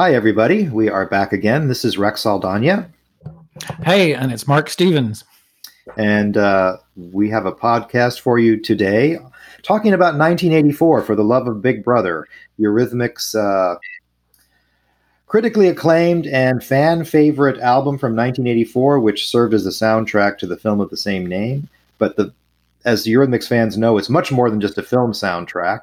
Hi, everybody. We are back again. This is Rex Saldaña. Hey, and it's Mark Stevens. And uh, we have a podcast for you today talking about 1984 for the love of Big Brother, Eurythmics' uh, critically acclaimed and fan favorite album from 1984, which served as the soundtrack to the film of the same name. But the, as Eurythmics fans know, it's much more than just a film soundtrack.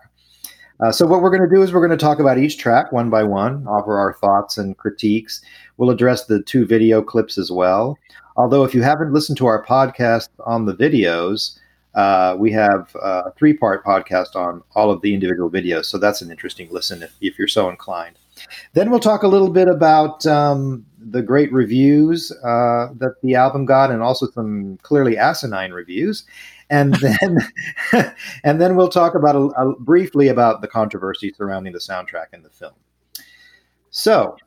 Uh, so what we're going to do is we're going to talk about each track one by one, offer our thoughts and critiques. We'll address the two video clips as well. Although if you haven't listened to our podcast on the videos, uh, we have a three-part podcast on all of the individual videos, so that's an interesting listen if, if you're so inclined. Then we'll talk a little bit about um, the great reviews uh, that the album got, and also some clearly asinine reviews and then and then we'll talk about a, a, briefly about the controversy surrounding the soundtrack in the film. So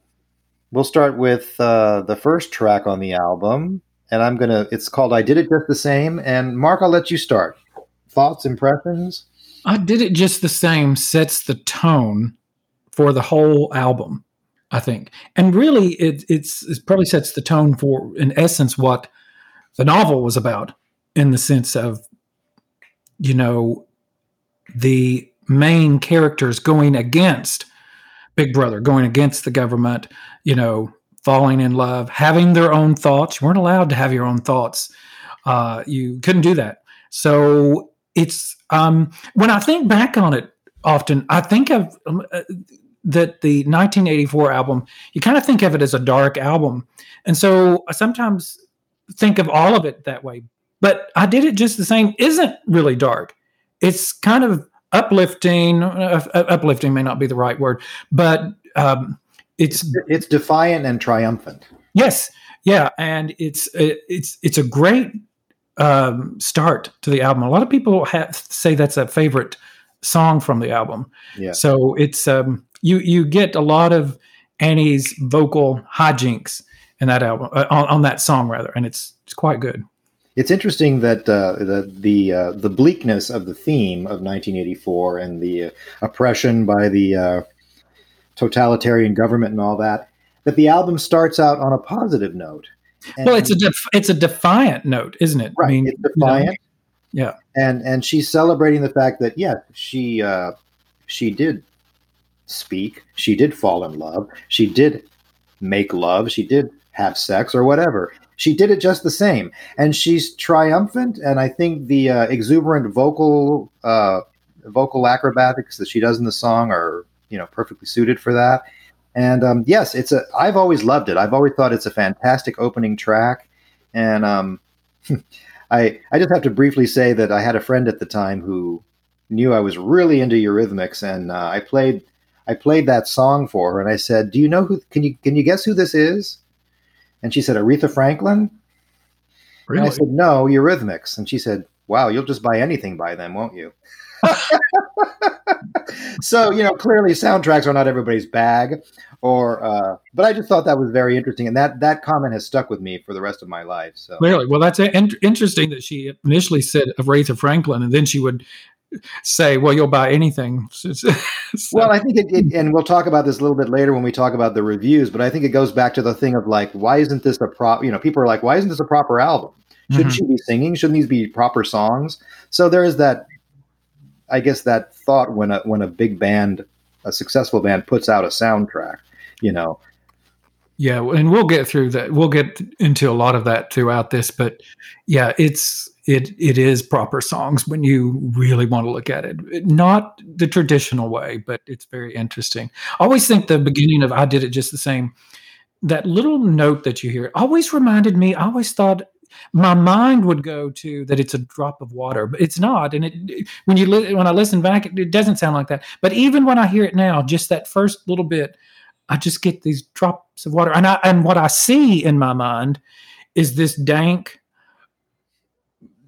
we'll start with uh, the first track on the album, and I'm gonna. It's called "I Did It Just the Same." And Mark, I'll let you start. Thoughts, impressions. I did it just the same. Sets the tone for the whole album, I think, and really, it it's it probably sets the tone for, in essence, what the novel was about in the sense of you know, the main characters going against Big Brother, going against the government, you know, falling in love, having their own thoughts. You weren't allowed to have your own thoughts. Uh, you couldn't do that. So it's um, when I think back on it, often I think of um, uh, that the 1984 album. You kind of think of it as a dark album, and so I sometimes think of all of it that way. But I did it just the same. Isn't really dark. It's kind of uplifting. Uh, uh, uplifting may not be the right word, but um, it's it's defiant and triumphant. Yes, yeah, and it's it's it's a great um, start to the album. A lot of people have, say that's a favorite song from the album. Yeah. So it's um, you you get a lot of Annie's vocal hijinks in that album uh, on, on that song rather, and it's it's quite good. It's interesting that uh, the the uh, the bleakness of the theme of 1984 and the uh, oppression by the uh, totalitarian government and all that that the album starts out on a positive note. And, well, it's a def- it's a defiant note, isn't it? Right, I mean, it's defiant. You know, yeah, and and she's celebrating the fact that yeah, she uh, she did speak, she did fall in love, she did make love, she did have sex or whatever she did it just the same, and she's triumphant. And I think the uh, exuberant vocal uh, vocal acrobatics that she does in the song are you know perfectly suited for that. And um, yes, it's a. I've always loved it. I've always thought it's a fantastic opening track, and um, I I just have to briefly say that I had a friend at the time who knew I was really into Eurythmics, and uh, I played I played that song for her, and I said, "Do you know who? Can you can you guess who this is?" And she said, Aretha Franklin? Really? And I said, no, Eurythmics. And she said, wow, you'll just buy anything by them, won't you? so, you know, clearly soundtracks are not everybody's bag or, uh, but I just thought that was very interesting. And that, that comment has stuck with me for the rest of my life. So Really? Well, that's in- interesting that she initially said Aretha Franklin and then she would say, well, you'll buy anything. so. Well, I think it, it, and we'll talk about this a little bit later when we talk about the reviews, but I think it goes back to the thing of like, why isn't this a prop? You know, people are like, why isn't this a proper album? Shouldn't mm-hmm. she be singing? Shouldn't these be proper songs? So there is that, I guess, that thought when a when a big band, a successful band, puts out a soundtrack, you know. Yeah, and we'll get through that. We'll get into a lot of that throughout this, but yeah, it's it it is proper songs when you really want to look at it. Not the traditional way, but it's very interesting. I always think the beginning of I did it just the same. That little note that you hear always reminded me. I always thought my mind would go to that it's a drop of water, but it's not. And it when you li- when I listen back, it, it doesn't sound like that. But even when I hear it now, just that first little bit, I just get these drops of water, and I and what I see in my mind is this dank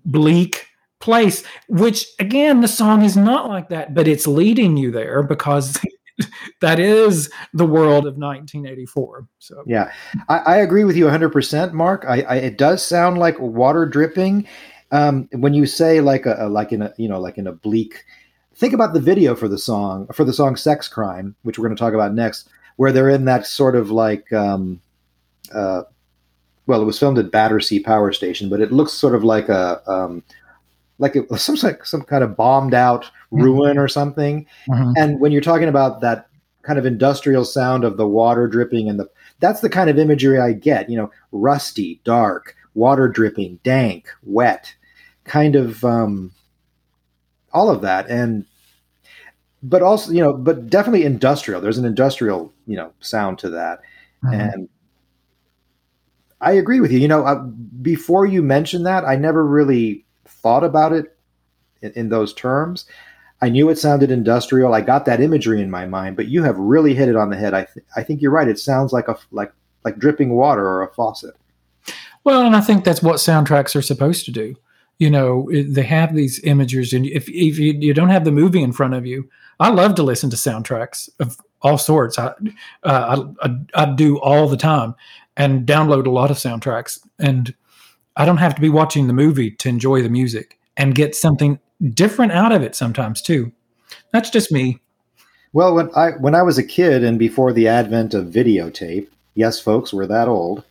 bleak place, which again, the song is not like that, but it's leading you there because that is the world of 1984. So yeah, I, I agree with you 100%, Mark. I, I, it does sound like water dripping. Um, when you say like a, like in a you know like in a bleak, think about the video for the song for the song "Sex Crime," which we're going to talk about next where they're in that sort of like, um, uh, well, it was filmed at Battersea Power Station, but it looks sort of like a, um, like it was some like some kind of bombed out Mm-hmm. ruin or something. Mhm. And when you're talking about that kind of industrial sound of the water dripping and the that's the kind of imagery I get, you know, rusty, dark, water dripping, dank, wet, kind of um, all of that. And but also, you know, but definitely industrial. There's an industrial, you know, sound to that. Mhm. And I agree with you. You know, uh, before you mentioned that, I never really thought about it in, in those terms. I knew it sounded industrial. I got that imagery in my mind, but you have really hit it on the head. I th- I think you're right. It sounds like a like like dripping water or a faucet. Well, and I think that's what soundtracks are supposed to do. You know, it, they have these images, and if if you, you don't have the movie in front of you, I love to listen to soundtracks of all sorts. I uh, I, I, I do all the time, and download a lot of soundtracks, and I don't have to be watching the movie to enjoy the music and get something different out of it sometimes too. That's just me. Well, when I when I was a kid and before the advent of videotape, yes, folks, we're that old.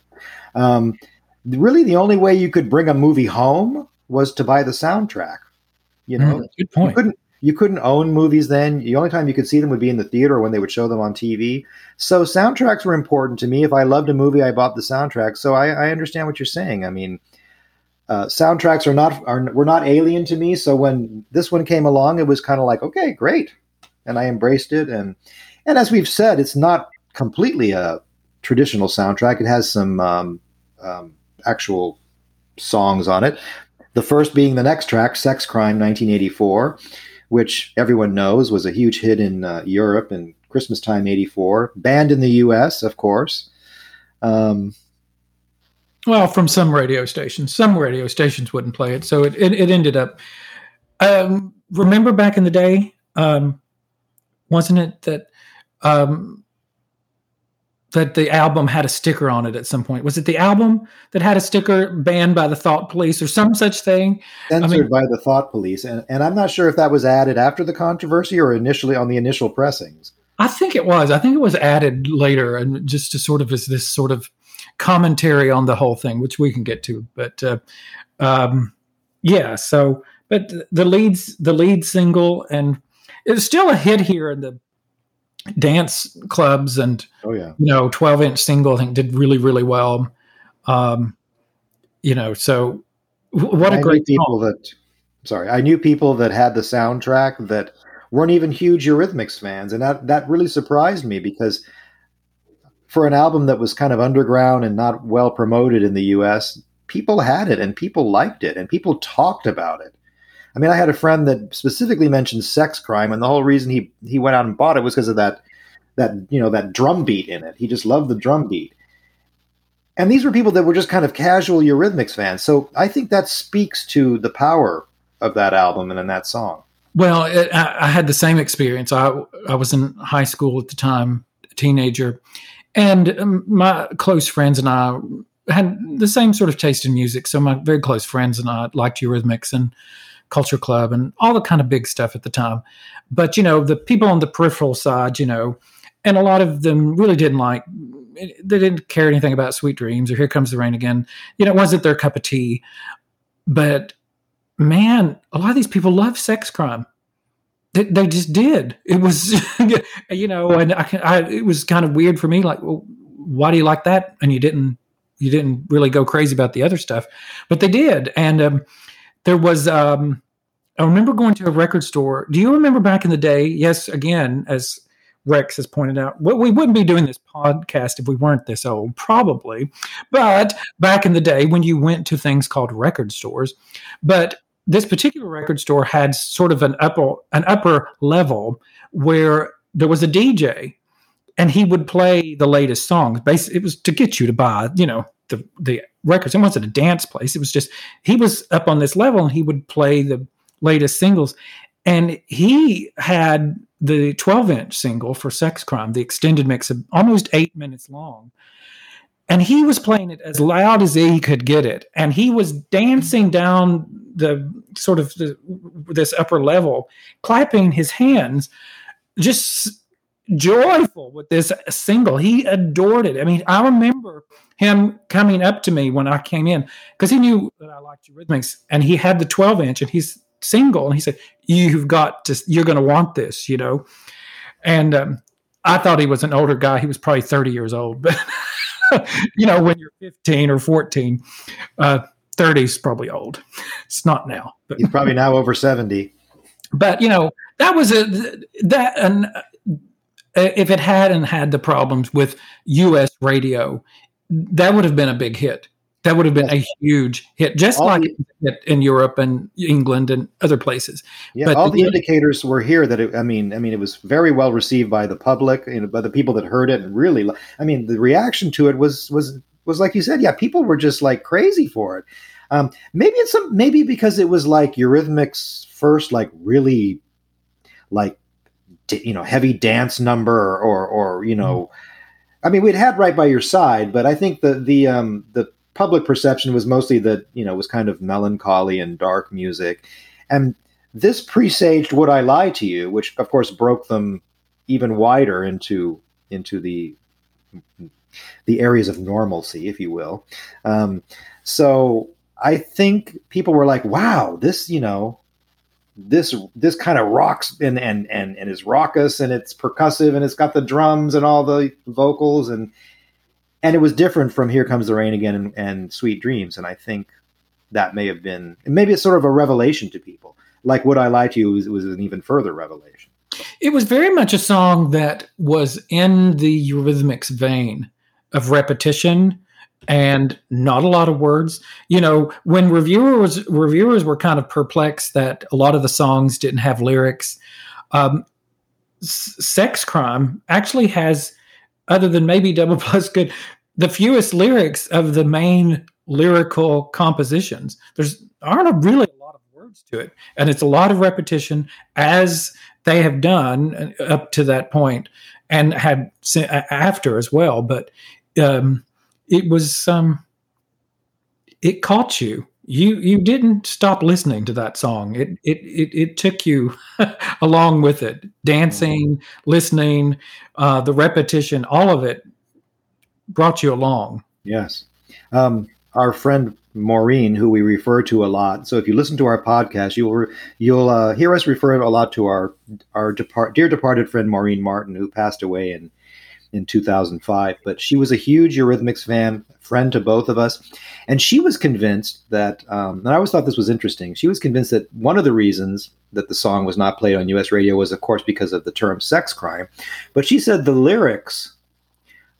Um, really, the only way you could bring a movie home was to buy the soundtrack. You know, Mm, good you point. couldn't you couldn't own movies then. The only time you could see them would be in the theater when they would show them on TV. So soundtracks were important to me. If I loved a movie, I bought the soundtrack. So I, I understand what you're saying. I mean, uh, soundtracks are not are were not alien to me. So when this one came along, it was kind of like, okay, great, and I embraced it. And and as we've said, it's not completely a traditional soundtrack. It has some um, um, actual songs on it. The first being the next track, "Sex Crime" 1984, which everyone knows was a huge hit in uh, Europe and Christmas time '84. Banned in the U.S., of course. Um, Well, from some radio stations, some radio stations wouldn't play it, so it it, it ended up. Um, remember back in the day, um, wasn't it that um, that the album had a sticker on it at some point? Was it the album that had a sticker banned by the Thought Police or some such thing? censored mean- by the Thought Police, and, and I'm not sure if that was added after the controversy or initially on the initial pressings. I think it was. I think it was added later, and just to sort of as this sort of commentary on the whole thing, which we can get to. But uh, um, yeah, so but the leads, the lead single, and it was still a hit here in the dance clubs, and Oh yeah, you know, twelve inch single. I think did really really well. Um, you know, so what I a great people song. that. Sorry, I knew people that had the soundtrack that weren't even huge Eurythmics fans, and that that really surprised me because for an album that was kind of underground and not well promoted in the U.S., people had it and people liked it and people talked about it. I mean, I had a friend that specifically mentioned sex crime, and the whole reason he he went out and bought it was because of that that you know that drum beat in it. He just loved the drum beat. And these were people that were just kind of casual Eurythmics fans. So I think that speaks to the power of that album and in that song. Well, it, I, I had the same experience. I I was in high school at the time, a teenager, and my close friends and I had the same sort of taste in music. So my very close friends and I liked Eurythmics and Culture Club and all the kind of big stuff at the time. But you know, the people on the peripheral side, you know, and a lot of them really didn't like. They didn't care anything about Sweet Dreams or Here Comes the Rain Again. You know, it wasn't their cup of tea. But man, a lot of these people love sex crime. They, they just did. It was, you know, and I, I, it was kind of weird for me. Like, well, why do you like that? And you didn't, you didn't really go crazy about the other stuff, but they did. And um, there was, um, I remember going to a record store. Do you remember back in the day? Yes, again, as Rex has pointed out, well, we wouldn't be doing this podcast if we weren't this old, probably. But back in the day when you went to things called record stores, but this particular record store had sort of an upper an upper level where there was a DJ and he would play the latest songs. Basically, it was to get you to buy, you know, the the records. It wasn't a dance place. It was just he was up on this level and he would play the latest singles. And he had the 12 inch single for Sex Crime, the extended mix of almost eight minutes long. And he was playing it as loud as he could get it. And he was dancing down the sort of the, this upper level, clapping his hands, just joyful with this single. He adored it. I mean, I remember him coming up to me when I came in because he knew that I liked Eurythmics, and he had the 12 inch, and he's single, and he said, "You've got to, you're going to want this," you know. And um, I thought he was an older guy. He was probably 30 years old, but you know, when you're 15 or 14, uh, 30 is probably old. It's not now, but he's probably now over 70. But you know, that was a that and if it hadn't had the problems with U.S. radio, that would have been a big hit. That would have been a huge hit, just all like the, in Europe and England and other places. Yeah, but all the, the indicators were here that it, I mean, I mean, it was very well received by the public, you know, by the people that heard it, and really, I mean, the reaction to it was was was like you said, yeah, people were just like crazy for it. Um, maybe it's some, maybe because it was like Eurythmics' first, like really, like you know heavy dance number or or you know mm-hmm. i mean we'd had right by your side but i think the the um the public perception was mostly that you know was kind of melancholy and dark music and this presaged would i lie to you which of course broke them even wider into into the the areas of normalcy if you will um, so i think people were like wow this you know this this kind of rocks and and and and is raucous and it's percussive and it's got the drums and all the vocals and and it was different from Here Comes the Rain Again and, and Sweet Dreams and I think that may have been maybe it's sort of a revelation to people like Would I Lie to You was, was an even further revelation. It was very much a song that was in the Eurythmics vein of repetition and not a lot of words. You know, when reviewers reviewers were kind of perplexed that a lot of the songs didn't have lyrics. Um, Sex Crime actually has, other than maybe Double Plus Good, the fewest lyrics of the main lyrical compositions. There's aren't a really a lot of words to it, and it's a lot of repetition as they have done up to that point and had after as well. But um, it was um, it caught you. You you didn't stop listening to that song. It it it, it took you along with it, dancing, listening, uh, the repetition, all of it brought you along. Yes. Um, our friend Maureen, who we refer to a lot. So if you listen to our podcast, you'll you'll uh, hear us refer a lot to our our depart, dear departed friend Maureen Martin, who passed away in in 2005. But she was a huge Eurythmics fan, friend to both of us. And she was convinced that, um, and I always thought this was interesting, she was convinced that one of the reasons that the song was not played on US radio was, of course, because of the term sex crime. But she said the lyrics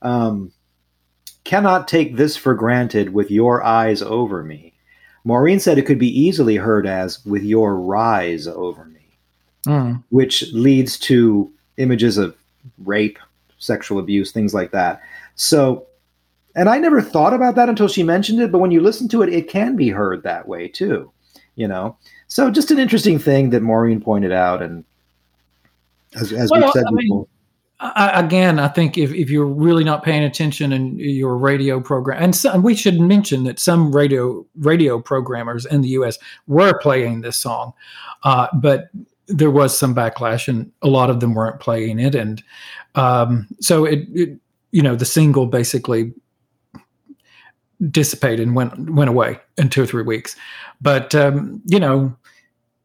um, cannot take this for granted with your eyes over me. Maureen said it could be easily heard as with your rise over me, mm. which leads to images of rape, sexual abuse, things like that. So, and I never thought about that until she mentioned it, but when you listen to it, it can be heard that way too, you know? So just an interesting thing that Maureen pointed out. And as, as well, we've said I before. Mean, I, again, I think if, if you're really not paying attention in your radio program, and, some, we should mention that some radio radio programmers in the U.S. were playing this song, uh, but there was some backlash, and a lot of them weren't playing it, and um, so it, it, you know, the single basically dissipated and went went away in two or three weeks. But um, you know,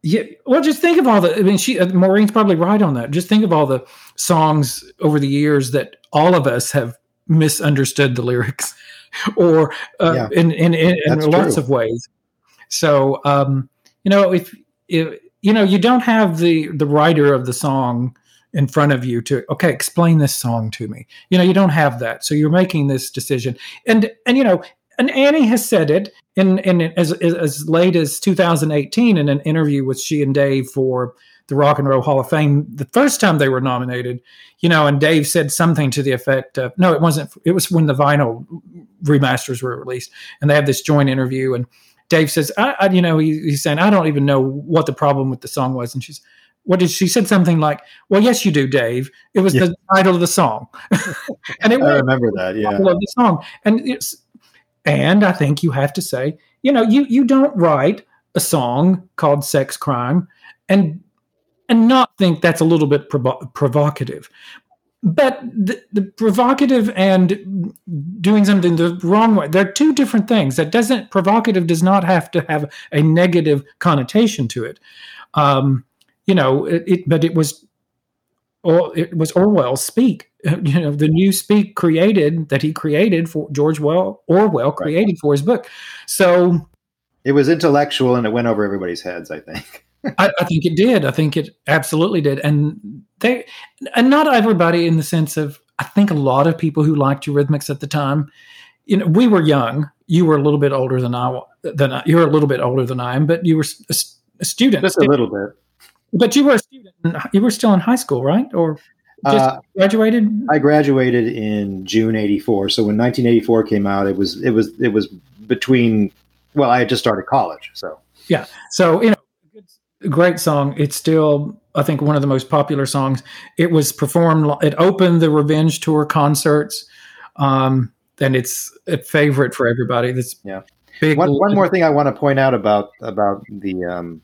yeah. Well, just think of all the. I mean, she uh, Maureen's probably right on that. Just think of all the songs over the years that all of us have misunderstood the lyrics, or uh, yeah, in in, in, in lots of ways. So um, you know, if if you know, you don't have the the writer of the song in front of you to okay explain this song to me. You know you don't have that. So you're making this decision. And and you know and Annie has said it in in as as late as 2018 in an interview with she and Dave for the Rock and Roll Hall of Fame. The first time they were nominated you know and Dave said something to the effect of no it wasn't it was when the vinyl remasters were released and they have this joint interview. And Dave says I, I you know he, he's saying I don't even know what the problem with the song was. And she's what did she said something like, "Well, yes, you do, Dave. It was yeah. the title of the song." and it I remember that. Yeah, of the song, and it's and I think you have to say, you know, you you don't write a song called "Sex Crime" and and not think that's a little bit provo- provocative. but the, the, provocative and doing something the wrong way they're two different things that doesn't provocative does not have to have a negative connotation to it um, you know it, it, but it was or it was orwell's speak you know the new speak created that he created for george well orwell created right. for his book so it was intellectual and it went over everybody's heads i think I, I, think it did. I think it absolutely did. And they, and not everybody in the sense of, I think a lot of people who liked Eurythmics at the time, you know, we were young. You were a little bit older than I, than I, you're a little bit older than I am, but you were a, a student. Just a little bit. But you were a student. You were still in high school, right? Or just uh, graduated? I graduated in June '84. So when 1984 came out, it was it was it was between. Well, I had just started college, so yeah. So you know, great song. It's still, I think, one of the most popular songs. It was performed. It opened the Revenge Tour concerts, um, and it's a favorite for everybody. That's yeah. Big one, one more thing I want to point out about about the um,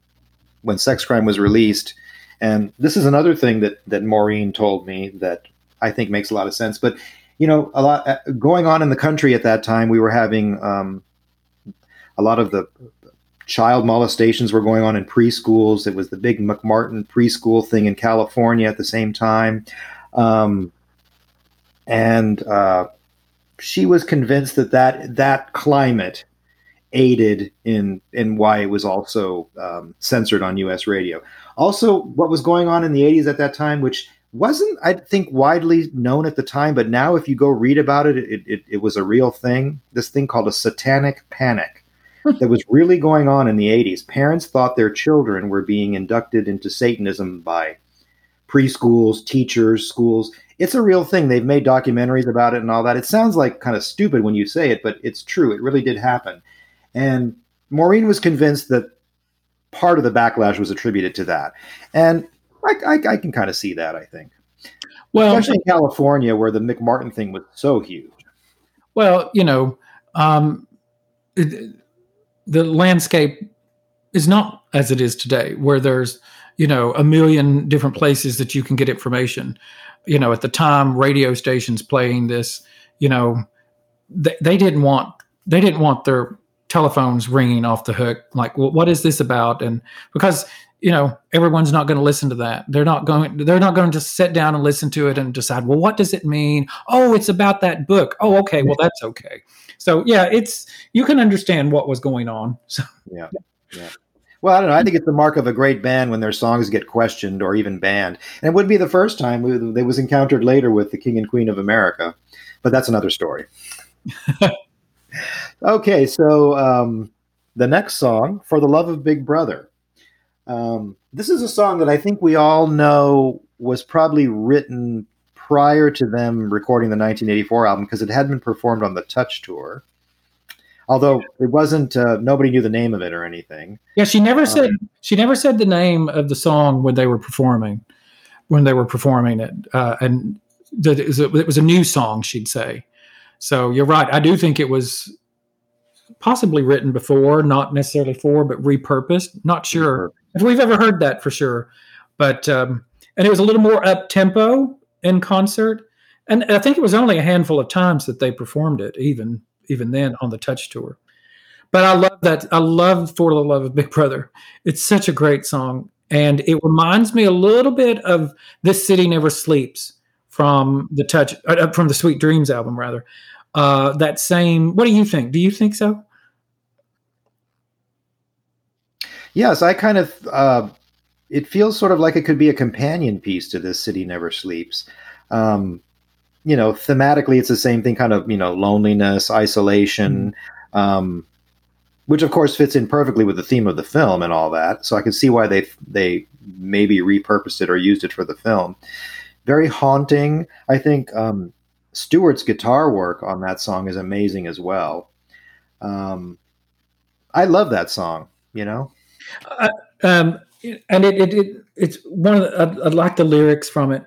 when Sex Crime was released, and this is another thing that that Maureen told me that I think makes a lot of sense. But you know, a lot uh, going on in the country at that time, we were having um, a lot of the child molestations were going on in preschools. It was the big McMartin preschool thing in California at the same time. Um, and uh, she was convinced that, that that climate aided in in why it was also um, censored on U.S. radio. Also, what was going on in the 80s at that time, which wasn't, I think, widely known at the time, but now if you go read about it, it, it, it was a real thing. This thing called a satanic panic that was really going on in the 80s. Parents thought their children were being inducted into Satanism by preschools, teachers, schools. It's a real thing. They've made documentaries about it and all that. It sounds like kind of stupid when you say it, but it's true. It really did happen. And Maureen was convinced that part of the backlash was attributed to that. And I, I, I can kind of see that, I think. Well, especially in California, where the McMartin thing was so huge. Well, you know, um, it, the landscape is not as it is today, where there's you know a million different places that you can get information. You know, at the time, radio stations playing this, you know, they, they didn't want they didn't want their telephones ringing off the hook. Like, well, what is this about? And because you know everyone's not going to listen to that they're not going they're not going to sit down and listen to it and decide well what does it mean oh it's about that book oh okay well that's okay so yeah, it's you can understand what was going on. So yeah, yeah. Well, I don't know. I think it's the mark of a great band when their songs get questioned or even banned. And it would be the first time they was encountered later with the King and Queen of America, but that's another story. okay, so um, the next song, "For the Love of Big Brother." Um, this is a song that I think we all know was probably written prior to them recording the 1984 album because it had been performed on the Touch Tour. Although it wasn't, uh, nobody knew the name of it or anything. Yeah, she never um, said she never said the name of the song when they were performing, when they were performing it, uh, and it was, a, it was a new song. She'd say. So you're right. I do think it was possibly written before, not necessarily for, but repurposed. Not sure if we've ever heard that for sure. But um, and it was a little more up tempo in concert. And I think it was only a handful of times that they performed it, even even then on the Touch tour. But I love that. I love For the Love of Big Brother. It's such a great song, and it reminds me a little bit of This City Never Sleeps from the Touch uh, uh, from the Sweet Dreams album, rather. Uh, that same. What do you think? Do you think so? Yes, I kind of. Uh, it feels sort of like it could be a companion piece to this city never sleeps um, you know thematically it's the same thing kind of you know loneliness isolation mm-hmm. um, which of course fits in perfectly with the theme of the film and all that so i can see why they they maybe repurposed it or used it for the film very haunting i think um, stewart's guitar work on that song is amazing as well um, i love that song you know uh, um, and it, it, it, it's one of the, I, I, like the lyrics from it.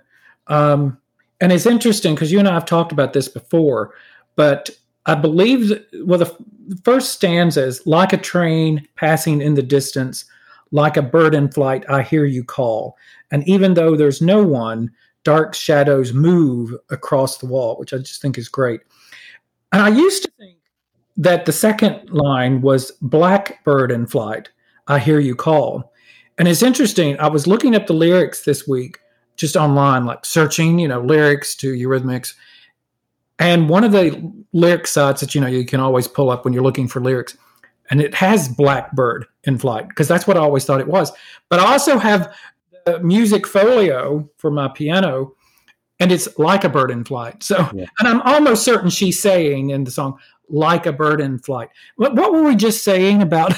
Um, and it's interesting because you and I have talked about this before, but I believe that, well, the first stanza is like a train passing in the distance, like a bird in flight, I hear you call. And even though there's no one, dark shadows move across the wall, which I just think is great. And I used to think that the second line was Blackbird in flight. I hear you call. And it's interesting. I was looking up the lyrics this week, just online, like searching, you know, lyrics to Eurythmics. And one of the lyric sites that you know you can always pull up when you're looking for lyrics, and it has Blackbird in flight because that's what I always thought it was. But I also have music folio for my piano, and it's like a bird in flight. So, yeah. and I'm almost certain she's saying in the song, like a bird in flight. What, what were we just saying about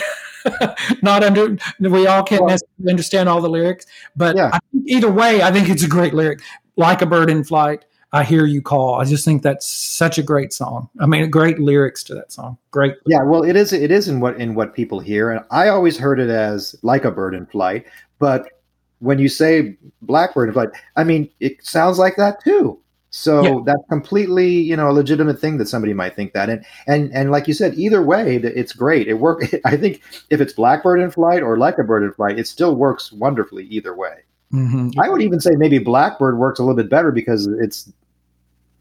not under? We all can't well, necessarily understand all the lyrics, but yeah. either way, I think it's a great lyric. Like a bird in flight, I hear you call. I just think that's such a great song. I mean, great lyrics to that song. Great. Yeah, well, it is. It is in what in what people hear, and I always heard it as like a bird in flight. But when you say blackbird in flight, I mean, it sounds like that too. So yeah. that's completely, you know, a legitimate thing that somebody might think that, and and and like you said, either way, it's great. It work. I think if it's blackbird in flight or like a bird in flight, it still works wonderfully either way. Mm-hmm. I would even say maybe blackbird works a little bit better because it's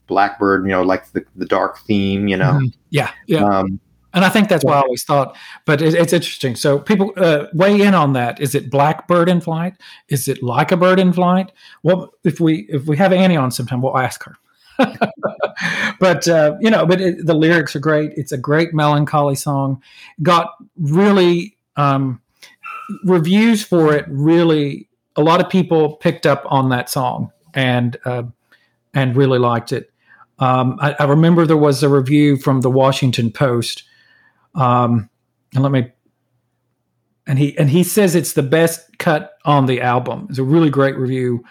blackbird, you know, like the the dark theme, you know. Mm-hmm. Yeah, yeah. Um, and I think that's what I always thought. But it, it's interesting. So people uh, weigh in on that. Is it blackbird in flight? Is it like a bird in flight? Well, if we if we have Annie on sometime, we'll ask her. but uh, you know, but it, the lyrics are great. It's a great melancholy song. Got really um, reviews for it. Really, a lot of people picked up on that song and uh, and really liked it. Um, I, I, remember there was a review from the Washington Post um, and let me and he and he says it's the best cut on the album. It's a really great review,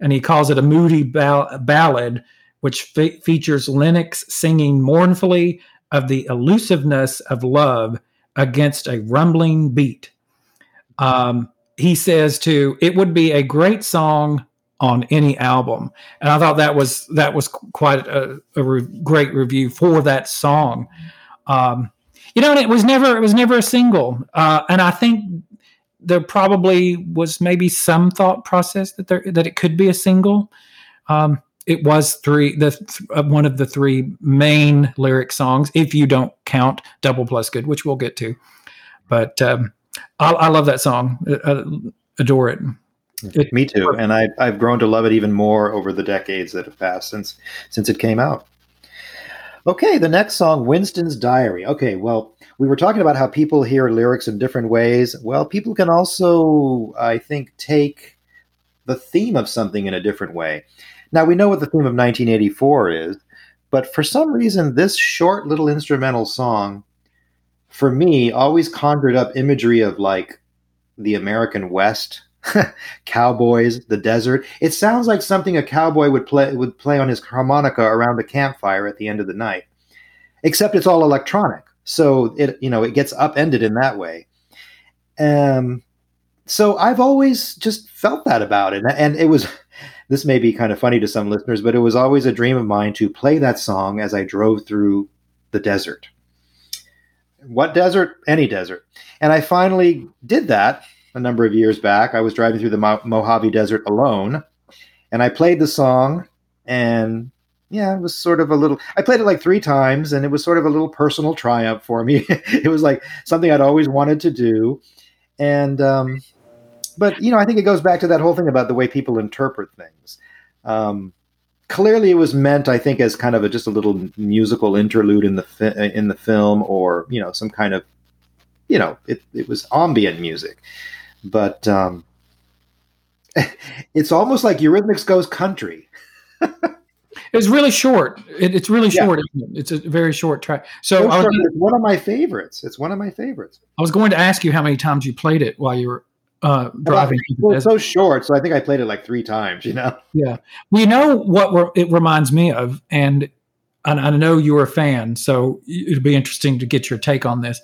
and he calls it a moody ball- ballad, which fe- features Lennox singing mournfully of the elusiveness of love against a rumbling beat. Um, he says too, it would be a great song on any album, and I thought that was that was quite a, a re- great review for that song. Um, you know, it was never it was never a single, uh, and I think there probably was maybe some thought process that there that it could be a single. Um, it was three the one of the three main lyric songs, if you don't count "Double Plus Good," which we'll get to. But um, I, I, love that song. I, I adore it. it. Me too, and I, I've grown to love it even more over the decades that have passed since since it came out. Okay, the next song, Winston's Diary. Okay, well, we were talking about how people hear lyrics in different ways. Well, people can also, I think, take the theme of something in a different way. Now, we know what the theme of 1984 is, but for some reason, this short little instrumental song, for me, always conjured up imagery of like the American West cowboys, the desert. It sounds like something a cowboy would play would play on his harmonica around a campfire at the end of the night. Except it's all electronic, so it you know it gets upended in that way. Um, so I've always just felt that about it, and it was. This may be kind of funny to some listeners, but it was always a dream of mine to play that song as I drove through the desert. What desert? Any desert. And I finally did that a number of years back. I was driving through the Mo- Mojave Desert alone, and I played the song, and yeah, it was sort of a little. I played it like three times, and it was sort of a little personal triumph for me. it was like something I'd always wanted to do, and um, but you know, I think it goes back to that whole thing about the way people interpret things. Um, clearly, it was meant, I think, as kind of a, just a little musical interlude in the fi- in the film, or you know, some kind of, you know, it, it was ambient music but um, it's almost like Eurythmics goes country. it's really short. It, it's really short. Yeah. It? It's a very short track. So was, it's one of my favorites. It's one of my favorites. I was going to ask you how many times you played it while you were uh, driving. Well, it's so short, so I think I played it like three times. You know. Yeah. You know what it reminds me of, and and I know you're a fan, so it'd be interesting to get your take on this.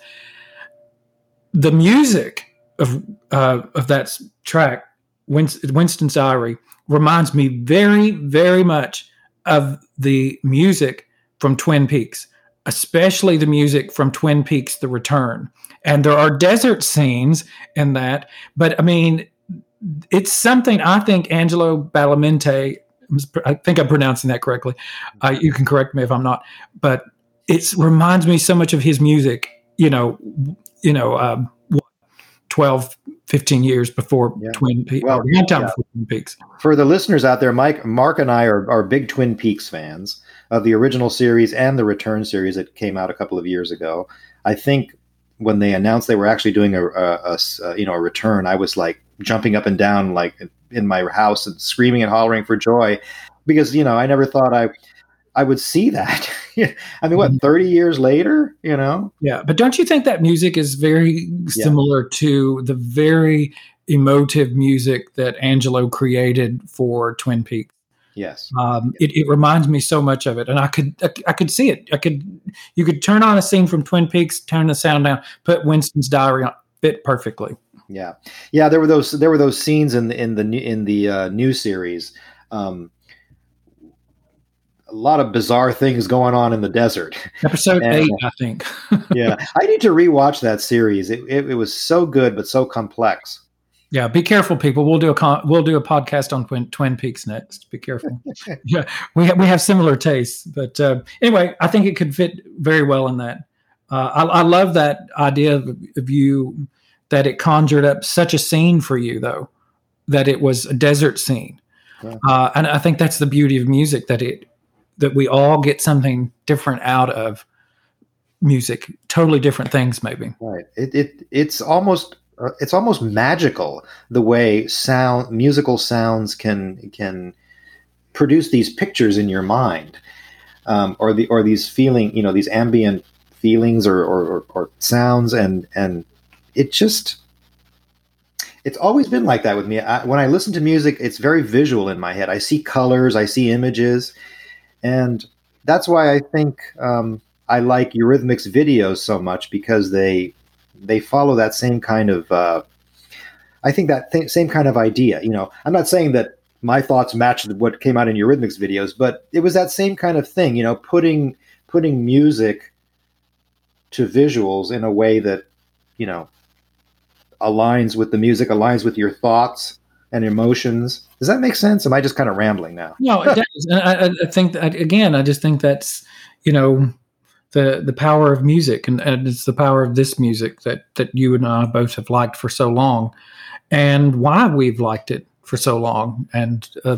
The music of uh, of that track, Winston's Diary, reminds me very, very much of the music from Twin Peaks, especially the music from Twin Peaks: The Return. And there are desert scenes in that, but I mean, it's something I think Angelo Badalamenti I think I'm pronouncing that correctly. Uh, you can correct me if I'm not, but it reminds me so much of his music. You know, you know, um, 12, 15 years before yeah. Twin Peaks. Well, yeah. Twin Peaks. For the listeners out there, Mike, Mark, and I are, are big Twin Peaks fans of the original series and the return series that came out a couple of years ago. I think when they announced they were actually doing a, a, a, uh, you know a return, I was like jumping up and down like in my house and screaming and hollering for joy because you know I never thought I I would see that. I mean, what, mm-hmm. 30 years later, you know? Yeah. But don't you think that music is very yeah. similar to the very emotive music that Angelo created for Twin Peaks? Yes. Um, it, it reminds me so much of it. And I could, I, I, could see it. I could, you could turn on a scene from Twin Peaks, turn the sound down, put Winston's diary on, fit perfectly. Yeah. Yeah. There were those, there were those scenes in the, in the, in the uh, new series. Um, a lot of bizarre things going on in the desert. Episode and, eight, I think. yeah, I need to rewatch that series. It, it, it, was so good, but so complex. Yeah, be careful, people. We'll do a con- we'll do a podcast on Twin, Twin Peaks next. Be careful. yeah, we ha- we have similar tastes, but uh, anyway, I think it could fit very well in that. Uh, I, I, love that idea of, of you that it conjured up such a scene for you, though, that it was a desert scene. Uh, and I think that's the beauty of music that it that we all get something different out of music, totally different things, maybe. Right. It, it it's almost uh, it's almost magical the way sound musical sounds can can produce these pictures in your mind, um, or the or these feeling you know these ambient feelings or, or, or sounds and and it just it's always been like that with me. I, when I listen to music, it's very visual in my head. I see colors, I see images, and that's why I think um, I like Eurythmics videos so much because they they follow that same kind of uh, I think that th- same kind of idea. You know, I'm not saying that my thoughts match what came out in Eurythmics videos, but it was that same kind of thing. You know, putting putting music to visuals in a way that you know aligns with the music, aligns with your thoughts and emotions. Does that make sense? Am I just kind of rambling now? No, it does. I, I, think that, again, I just think that's you know the the power of music, and, and it's the power of this music that that you and I both have liked for so long, and why we've liked it for so long, and uh,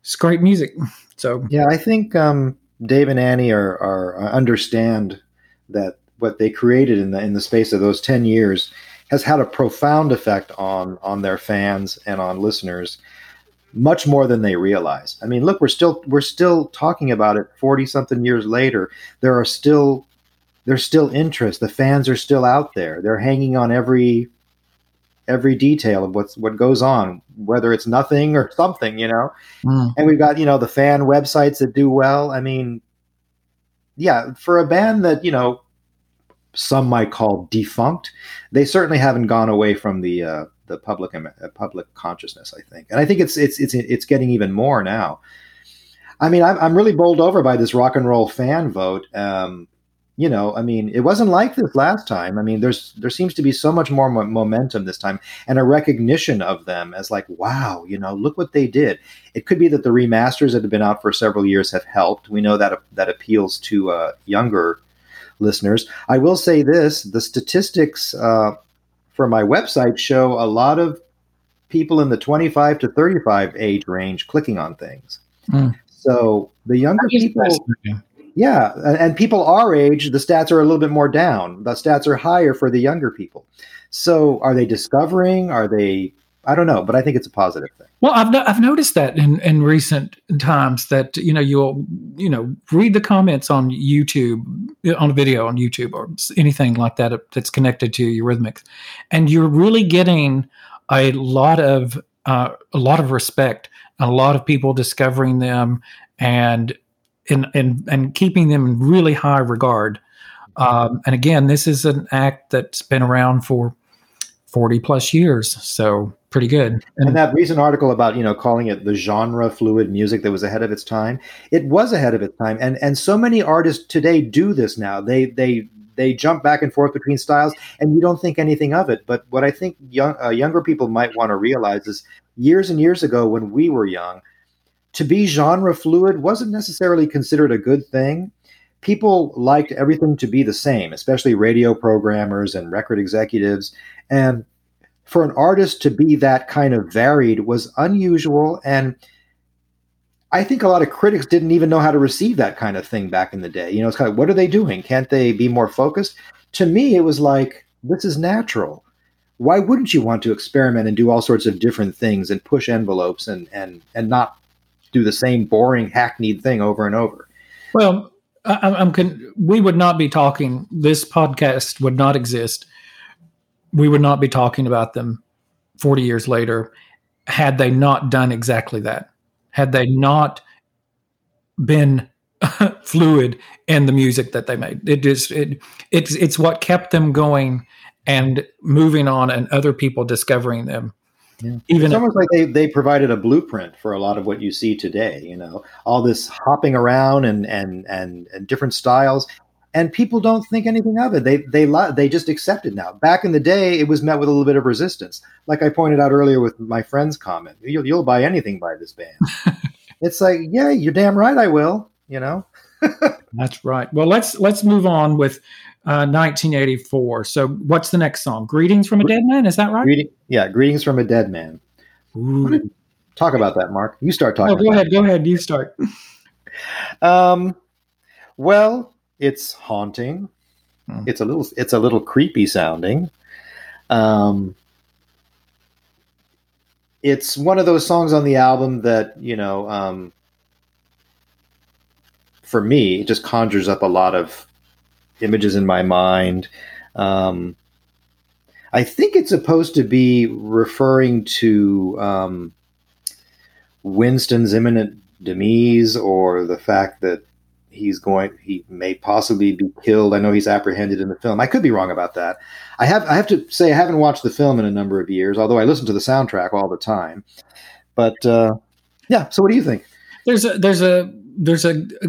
it's great music. So yeah, I think um, Dave and Annie are, are understand that what they created in the in the space of those ten years has had a profound effect on on their fans and on listeners much more than they realize. I mean, look, we're still we're still talking about it 40 something years later. There are still there's still interest. The fans are still out there. They're hanging on every every detail of what's what goes on, whether it's nothing or something, you know. Mm. And we've got, you know, the fan websites that do well. I mean, yeah, for a band that, you know, some might call defunct. They certainly haven't gone away from the uh, the public uh, public consciousness. I think, and I think it's it's it's it's getting even more now. I mean, I'm I'm really bowled over by this rock and roll fan vote. Um, you know, I mean, it wasn't like this last time. I mean, there's there seems to be so much more mo- momentum this time, and a recognition of them as like, wow, you know, look what they did. It could be that the remasters that have been out for several years have helped. We know that that appeals to uh, younger listeners. I will say this: the statistics uh, for my website show a lot of people in the 25 to 35 age range clicking on things. Mm. So the younger people, yeah, and, and, people our age, the stats are a little bit more down. The stats are higher for the younger people. So are they discovering? Are they I don't know, but I think it's a positive thing. Well, I've no, I've noticed that in, in recent times that you know you'll you know read the comments on YouTube on a video on YouTube or anything like that that's connected to Eurythmics, and you're really getting a lot of uh, a lot of respect, a lot of people discovering them and and and and keeping them in really high regard. Um, and again, this is an act that's been around for 40 plus years. So pretty good. And, and, that recent article about, you know, calling it the genre fluid music that was ahead of its time, it was ahead of its time. And and so many artists today do this now. They they they jump back and forth between styles and you don't think anything of it. But what I think young, uh, younger people might want to realize is years and years ago when we were young, to be genre fluid wasn't necessarily considered a good thing. People liked everything to be the same, especially radio programmers and record executives. And for an artist to be that kind of varied was unusual. And I think a lot of critics didn't even know how to receive that kind of thing back in the day. You know, it's kind of what are they doing? Can't they be more focused? To me, it was like, this is natural. Why wouldn't you want to experiment and do all sorts of different things and push envelopes and and and not do the same boring hackneyed thing over and over? Well, I, I'm con- we would not be talking. This podcast would not exist. We would not be talking about them 40 years later had they not done exactly that. Had they not been fluid in the music that they made. It just it it's it's what kept them going and moving on and other people discovering them. Yeah. Even it's almost like they, they provided a blueprint for a lot of what you see today, you know, all this hopping around and and and, and different styles and people don't think anything of it. They they they just accept it now. Back in the day, it was met with a little bit of resistance. Like I pointed out earlier with my friend's comment, you'll, you'll buy anything by this band. it's like, yeah, you're damn right, I will. You know. That's right. Well, let's let's move on with uh, 1984. So, what's the next song? "Greetings from a Dead Man." Is that right? Greeting, yeah, "Greetings from a Dead Man." Talk about that, Mark. You start talking. Oh, go ahead. Go ahead. You start. um, well, it's haunting. Hmm. It's a little. It's a little creepy sounding. Um, it's one of those songs on the album that you know. Um, for me, it just conjures up a lot of images in my mind. Um, I think it's supposed to be referring to um, Winston's imminent demise or the fact that he's going he may possibly be killed. I know he's apprehended in the film. I could be wrong about that. I have I have to say I haven't watched the film in a number of years, although I listen to the soundtrack all the time. But uh, yeah, so what do you think? There's a there's a there's a, a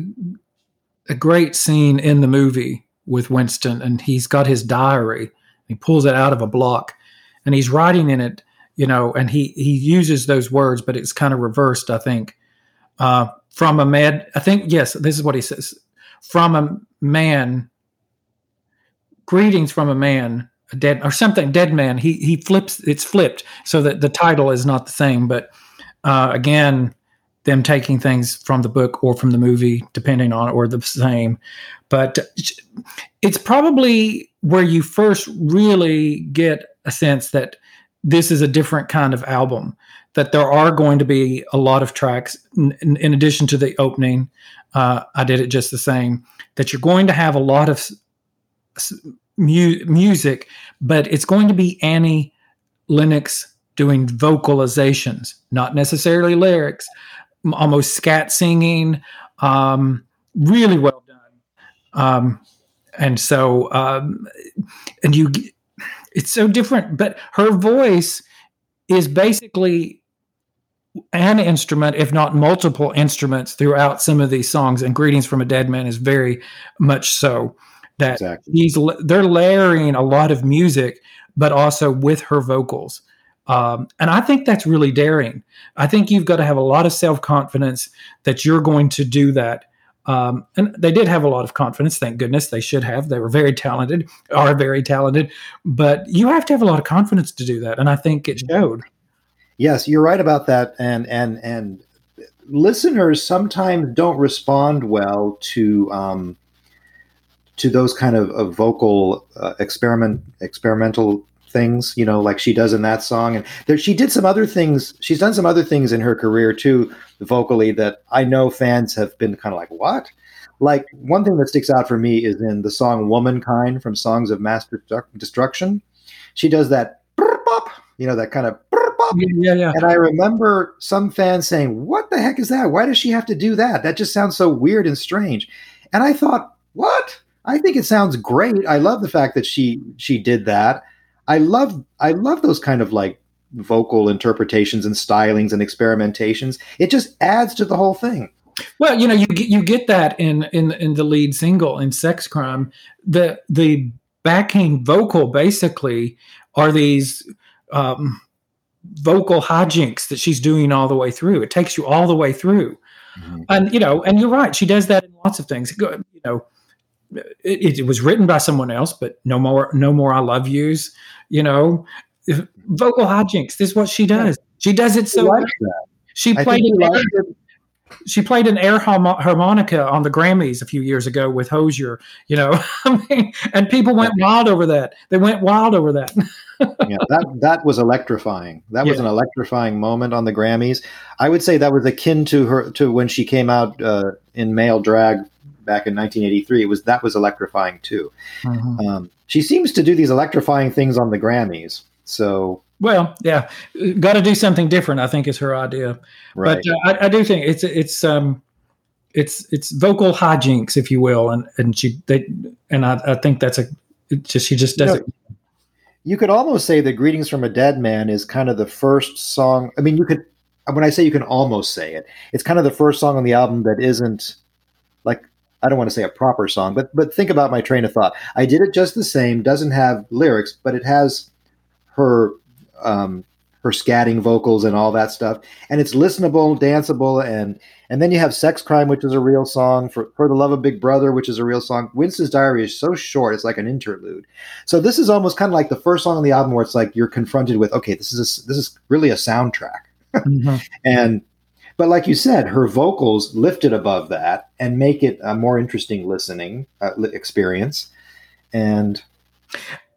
a great scene in the movie with Winston, and he's got his diary. He pulls it out of a block, and he's writing in it, you know, and he he uses those words, but it's kind of reversed, I think. Uh, from a man, I think yes, this is what he says. From a man, greetings from a man, a dead or something, dead man. He he flips. It's flipped so that the title is not the same, but uh, again, them taking things from the book or from the movie, depending on or the same. But it's probably where you first really get a sense that this is a different kind of album. That there are going to be a lot of tracks in, in addition to the opening. Uh, I did it just the same. That you're going to have a lot of mu- music, but it's going to be Annie Lennox doing vocalizations, not necessarily lyrics, almost scat singing. Um, really well done. Um, and so, um, and you, it's so different, but her voice is basically an instrument, if not multiple instruments, throughout some of these songs. And "Greetings from a Dead Man" is very much so that exactly. he's they're layering a lot of music, but also with her vocals. Um, and I think that's really daring. I think you've got to have a lot of self confidence that you're going to do that. Um, and they did have a lot of confidence, thank goodness. They should have. They were very talented, are very talented, but you have to have a lot of confidence to do that. And I think it showed. Yes, you're right about that. And and and listeners sometimes don't respond well to um, to those kind of, of vocal uh, experiment experimental things, you know, like she does in that song. And there, she did some other things. She's done some other things in her career too, vocally, that I know fans have been kind of like, what? Like one thing that sticks out for me is in the song Womankind from Songs of Mass Destruction. She does that, you know, that kind of yeah, yeah. And I remember some fans saying, What the heck is that? Why does she have to do that? That just sounds so weird and strange. And I thought, What? I think it sounds great. I love the fact that she she did that. I love I love those kind of like vocal interpretations and stylings and experimentations. It just adds to the whole thing. Well, you know, you get you get that in in in the lead single in Sex Crime. The the backing vocal basically are these um, vocal hijinks that she's doing all the way through. It takes you all the way through. Mm-hmm. And you know, and you're right. She does that in lots of things. You know, it, it, was written by someone else, but no more, no more. I love yous. You know, vocal hijinks. This is what she does. She does it so. Like she played it she played an air harmonica on the Grammys a few years ago with Hozier. you know, I mean, and people went wild over that. They went wild over that. yeah, that that was electrifying. That yeah. was an electrifying moment on the Grammys. I would say that was akin to her to when she came out uh, in male drag back in 1983. It was that was electrifying too. Mm-hmm. Um, she seems to do these electrifying things on the Grammys. So well, yeah, got to do something different. I think is her idea. Right. But uh, I, I, do think it's it's um it's it's vocal hijinks, if you will, and and she they and I, I think that's a just she just does you know, it. You could almost say that "Greetings from a Dead Man" is kind of the first song. I mean, you could when I say you can almost say it, it's kind of the first song on the album that isn't I don't want to say a proper song, but but think about my train of thought. I did it just the same. Doesn't have lyrics, but it has her um, her scatting vocals and all that stuff, and it's listenable, danceable, and and then you have "Sex Crime," which is a real song for for the love of Big Brother, which is a real song. Winston's Diary is so short; it's like an interlude. So this is almost kind of like the first song on the album where it's like you're confronted with, okay, this is a, this is really a soundtrack, mm-hmm. and but like you said, her vocals lift it above that and make it a more interesting listening uh, experience. And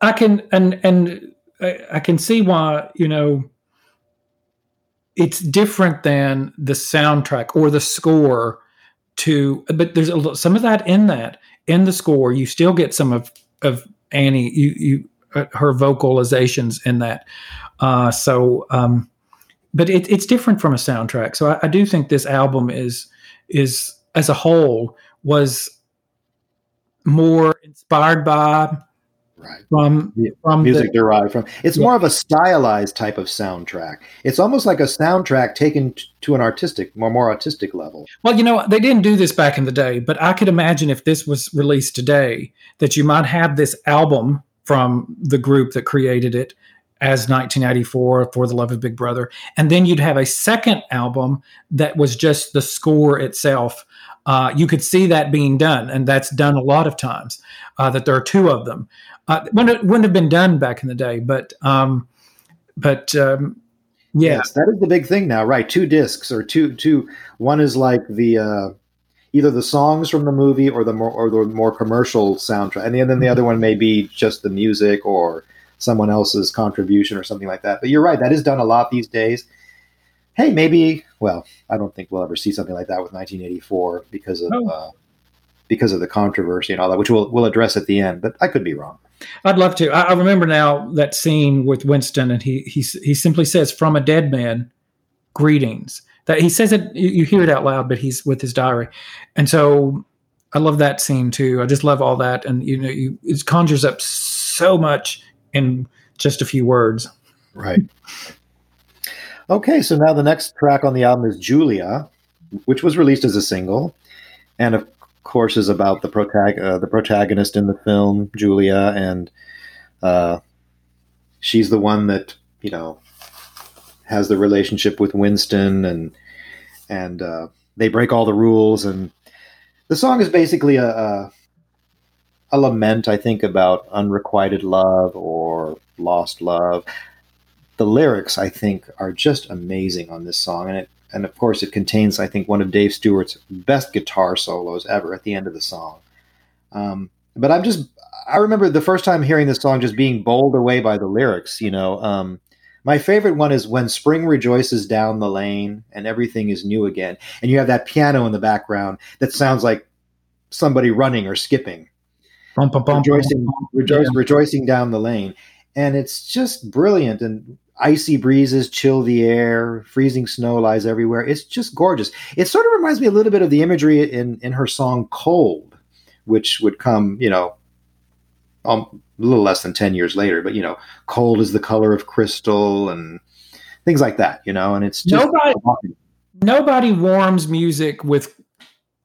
I can and and I, I can see why you know it's different than the soundtrack or the score to but there's a, some of that in that in the score you still get some of of annie you you uh, her vocalizations in that uh so um but it, it's different from a soundtrack. So I, I do think this album is is as a whole was more inspired by right. from from music the, derived from it's yeah. more of a stylized type of soundtrack. It's almost like a soundtrack taken t- to an artistic more more artistic level. Well you know they didn't do this back in the day but i could imagine if this was released today that you might have this album from the group that created it as 1994 for the love of big brother and then you'd have a second album that was just the score itself uh, you could see that being done, and that's done a lot of times. Uh, that there are two of them. Uh, wouldn't, wouldn't have been done back in the day, but um, but um, yeah. yes, that is the big thing now, right? Two discs or two two. One is like the uh, either the songs from the movie or the more or the more commercial soundtrack, and then the other one may be just the music or someone else's contribution or something like that. But you're right, that is done a lot these days hey, maybe. Well, I don't think we'll ever see something like that with 1984 because of uh, because of the controversy and all that, which we'll we'll address at the end. But I could be wrong. I'd love to. I, I remember now that scene with Winston, and he he he simply says, "From a dead man, greetings." That he says it, you, you hear it out loud, but he's with his diary, and so I love that scene too. I just love all that, and you know, you, it conjures up so much in just a few words. Right. Okay, so now the next track on the album is Julia, which was released as a single, and of course is about the protag- uh, the protagonist in the film, Julia, and uh, she's the one that you know has the relationship with Winston, and and uh, they break all the rules, and the song is basically a, a a lament, I think, about unrequited love or lost love the lyrics I think are just amazing on this song, and it and of course it contains I think one of Dave Stewart's best guitar solos ever at the end of the song. Um, but I'm just I remember the first time hearing this song just being bowled away by the lyrics. You know, um, my favorite one is when spring rejoices down the lane and everything is new again, and you have that piano in the background that sounds like somebody running or skipping, bum, bum, bum, rejoicing, rejoicing, yeah. rejoicing down the lane and it's just brilliant and icy breezes chill the air, freezing snow lies everywhere. It's just gorgeous. It sort of reminds me a little bit of the imagery in in her song "Cold," which would come, you know, um, a little less than ten years later. But you know, cold is the color of crystal and things like that. You know, and it's just nobody. Nobody warms music with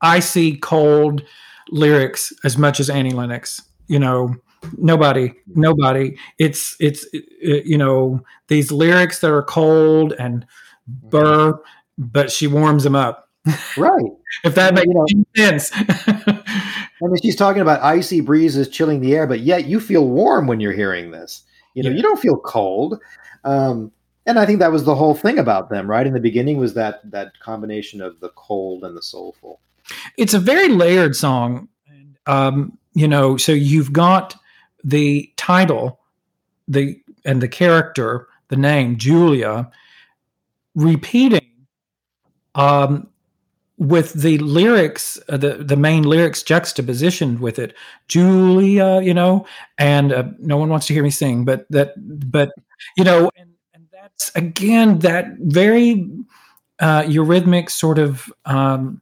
icy cold lyrics as much as Annie Lennox. You know, nobody nobody. It's it's it, you know these lyrics that are cold and burr but she warms them up. Right. If that makes you know, sense. I mean she's talking about icy breezes chilling the air but yet you feel warm when you're hearing this. You know yeah. you don't feel cold. Um, and i think that was the whole thing about them right? In the beginning was that that combination of the cold and the soulful it's a very layered song um, you know so you've got the title, the and the character, the name Julia, repeating um, with the lyrics, uh, the the main lyrics juxtapositioned with it, Julia, you know, and uh, no one wants to hear me sing, but that, but you know, and, and that's again that very uh, Eurythmics sort of um,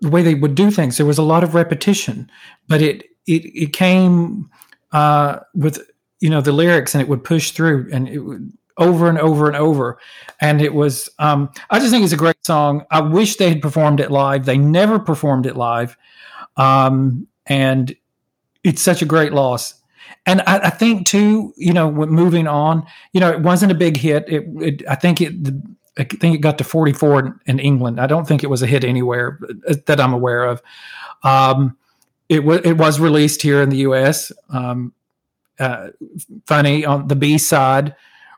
the way they would do things. There was a lot of repetition, but it it it came uh, with you know the lyrics and it would push through and it would over and over and over. And it was um, i just think it's a great song. I wish they had performed it live. They never performed it live. Um, and it's such a great loss. And I, I, think too you know moving on you know it wasn't a big hit. It, it i think it i think it got to 44 in, england i don't think it was a hit anywhere uh, that i'm aware of um, it was it was released here in the U.S. Um, uh, funny on the B side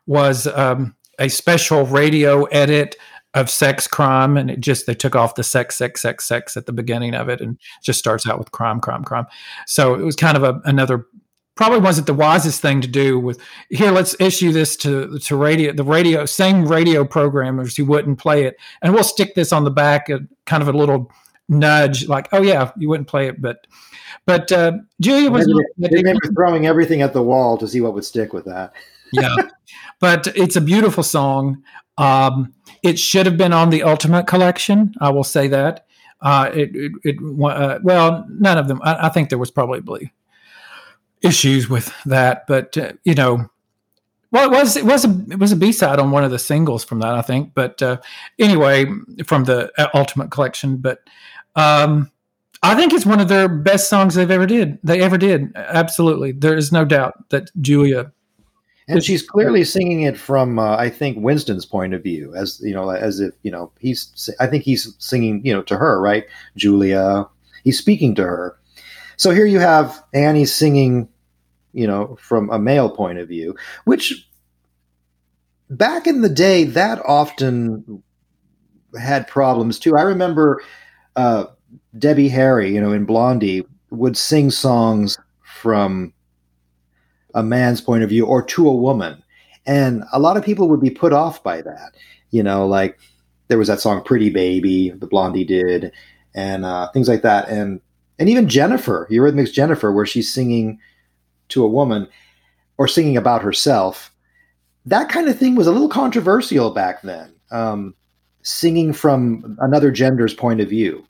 was um, a special radio edit of sex crime and it just they took off the sex sex sex sex at the beginning of it and just starts out with crime crime crime so it was kind of a, another probably wasn't the wisest thing to do with here let's issue this to to radio the radio same radio programmers who wouldn't play it and we'll stick this on the back of kind of a little nudge, like, "Oh yeah, you wouldn't play it," but but uh, Julia was throwing everything at the wall to see what would stick with that. yeah, but it's a beautiful song. Um, it should have been on the Ultimate Collection. I will say that. Uh, it, it, it uh, well, none of them. I, I, think there was probably issues with that, but uh, you know, well, it was it was a it was a B side on one of the singles from that, I think. But uh, anyway, from the uh, Ultimate Collection. But um, I think it's one of their best songs they've ever did. They ever did. Absolutely, there is no doubt that Julia. And she's clearly singing it from, uh, I think, Winston's point of view, as you know, as if you know he's. I think he's singing, you know, to her, right, Julia. He's speaking to her. So here you have Annie singing, you know, from a male point of view, which back in the day that often had problems too. I remember uh, Debbie Harry, you know, in Blondie, would sing songs from a man's point of view or to a woman. And a lot of people would be put off by that. You know, like there was that song Pretty Baby, the Blondie did, and uh, things like that. And and even Jennifer, Eurythmics Jennifer, where she's singing to a woman or singing about herself. That kind of thing was a little controversial back then. Um, singing from another gender's point of view.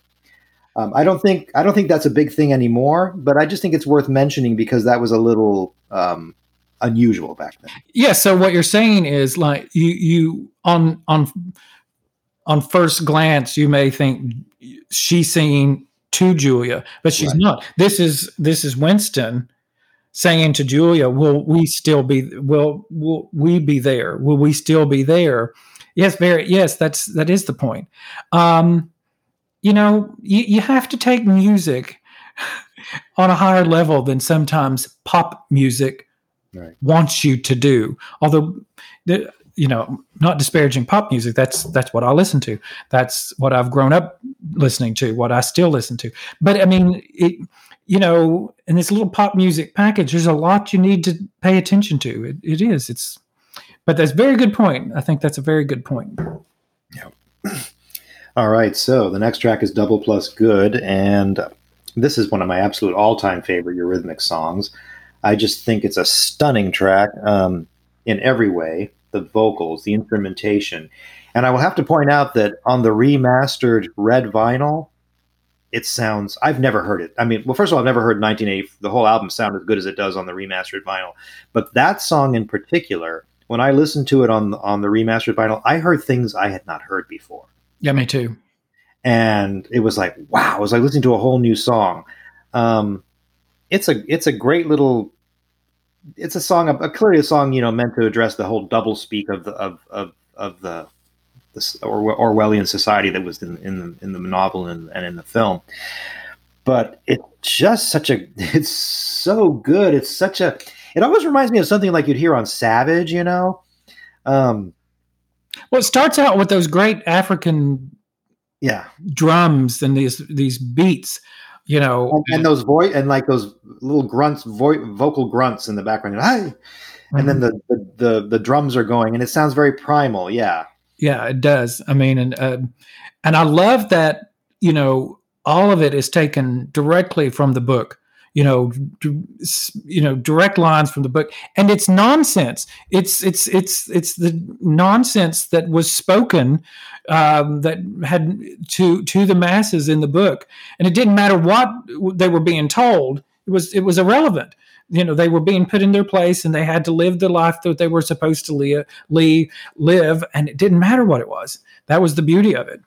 Um, I don't think I don't think that's a big thing anymore, but I just think it's worth mentioning because that was a little um, unusual back then. Yeah. So what you're saying is like you you on on on first glance you may think she's singing to Julia, but she's right. not. This is this is Winston saying to Julia, "Will we still be? Will will we be there? Will we still be there?" Yes, very. Yes, that's that is the point. Um, you know, you, you have to take music on a higher level than sometimes pop music right. wants you to do. Although, the, you know, not disparaging pop music. That's that's what I listen to. That's what I've grown up listening to. What I still listen to. But I mean, it, you know, in this little pop music package, there's a lot you need to pay attention to. It, it is. It's. But that's very good point. I think that's a very good point. Yeah. All right, so the next track is Double Plus Good, and this is one of my absolute all-time favorite Eurythmic songs. I just think it's a stunning track um, in every way. The vocals, the instrumentation, and I will have to point out that on the remastered red vinyl, it sounds. I've never heard it. I mean, well, first of all, I've never heard 1980. The whole album sound as good as it does on the remastered vinyl, but that song in particular, when I listened to it on on the remastered vinyl, I heard things I had not heard before. Yeah, me too. And it was like, wow, it was like listening to a whole new song. Um, it's a it's a great little it's a song a clearly a song you know meant to address the whole double speak of the of of, of the this or Orwellian society that was in, in the in the novel and, and in the film. But it's just such a it's so good. It's such a it always reminds me of something like you'd hear on Savage, you know. Um, well, it starts out with those great African yeah drums and these these beats you know and, and those voice and like those little grunts vo- vocal grunts in the background Hi! Mm-hmm. and then mm-hmm. the, the, the the drums are going and it sounds very primal yeah yeah it does i mean and uh, and i love that you know all of it is taken directly from the book you know you know direct lines from the book. And it's nonsense. It's it's it's it's the nonsense that was spoken um, that had to to the masses in the book. And it didn't matter what they were being told. It was it was irrelevant. You know they were being put in their place and they had to live the life that they were supposed to live, live. And it didn't matter what it was. That was the beauty of it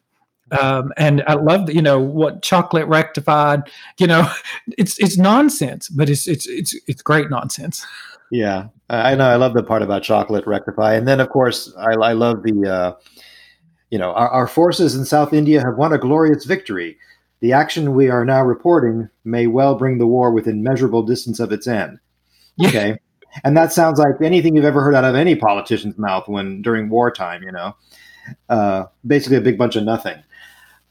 um, and I love that you know what chocolate rectified. You know, it's it's nonsense, but it's it's it's it's great nonsense. Yeah, I know. I love the part about chocolate rectify, and then of course I, I love the uh, you know our, our forces in South India have won a glorious victory. The action we are now reporting may well bring the war within measurable distance of its end. Okay. and that sounds like anything you've ever heard out of any politician's mouth when during wartime, you know, uh, basically a big bunch of nothing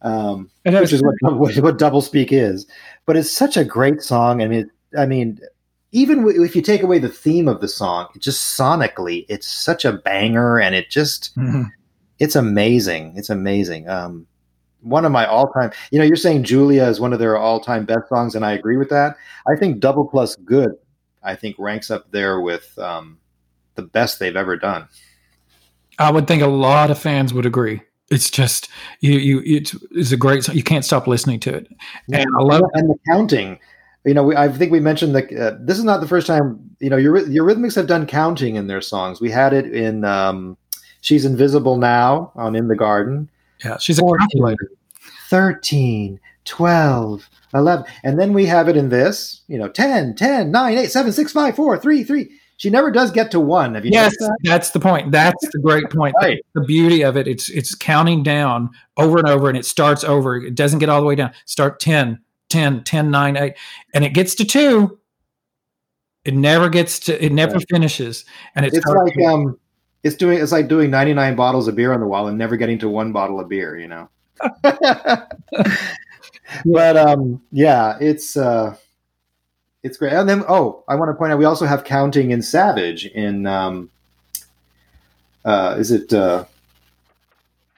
um, which is what, what double speak is. But it's such a great song. I mean, I mean, even if you take away the theme of the song, just sonically, it's such a banger, and it just mm-hmm. it's amazing. It's amazing. Um, one of my all-time. You know, you're saying Julia is one of their all-time best songs, and I agree with that. I think Double Plus Good, I think ranks up there with um, the best they've ever done. I would think a lot of fans would agree it's just you you it's, it's a great. You can't stop listening to it, and I love and the counting. You know, we, I think we mentioned that uh, this is not the first time. You know, your Eurythmics have done counting in their songs. We had it in um, "She's Invisible Now" on "In the Garden." Yeah, she's 14, a calculator. 13, 12, 11. And then we have it in this, you know, 10, 10, 9, 8, 7, 6, 5, 4, 3, 3. She never does get to one. Have you yes, that? that's the point. That's the great point. right. The beauty of it. It's it's counting down over and over, and it starts over. It doesn't get all the way down. Start 10, 10, 10, 9, 8, and it gets to two. It never gets to. It never right. finishes, and it's, it's like um, it's doing. It's like doing ninety nine bottles of beer on the wall and never getting to one bottle of beer. You know. but um, yeah, it's. uh it's great. And then, oh, I want to point out we also have counting in Savage in, um, uh, is it uh,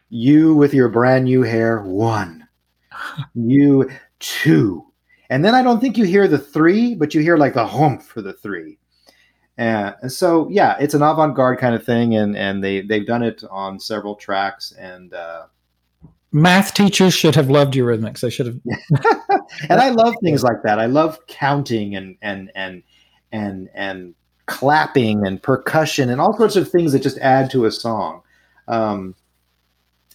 you with your brand new hair? One, you two, and then I don't think you hear the three, but you hear like the hump for the three. And, and so, yeah, it's an avant-garde kind of thing, and and they they've done it on several tracks, and uh, math teachers should have loved Eurythmics. They should have. and I love things like that. I love counting and and and and and clapping and percussion and all sorts of things that just add to a song. Um,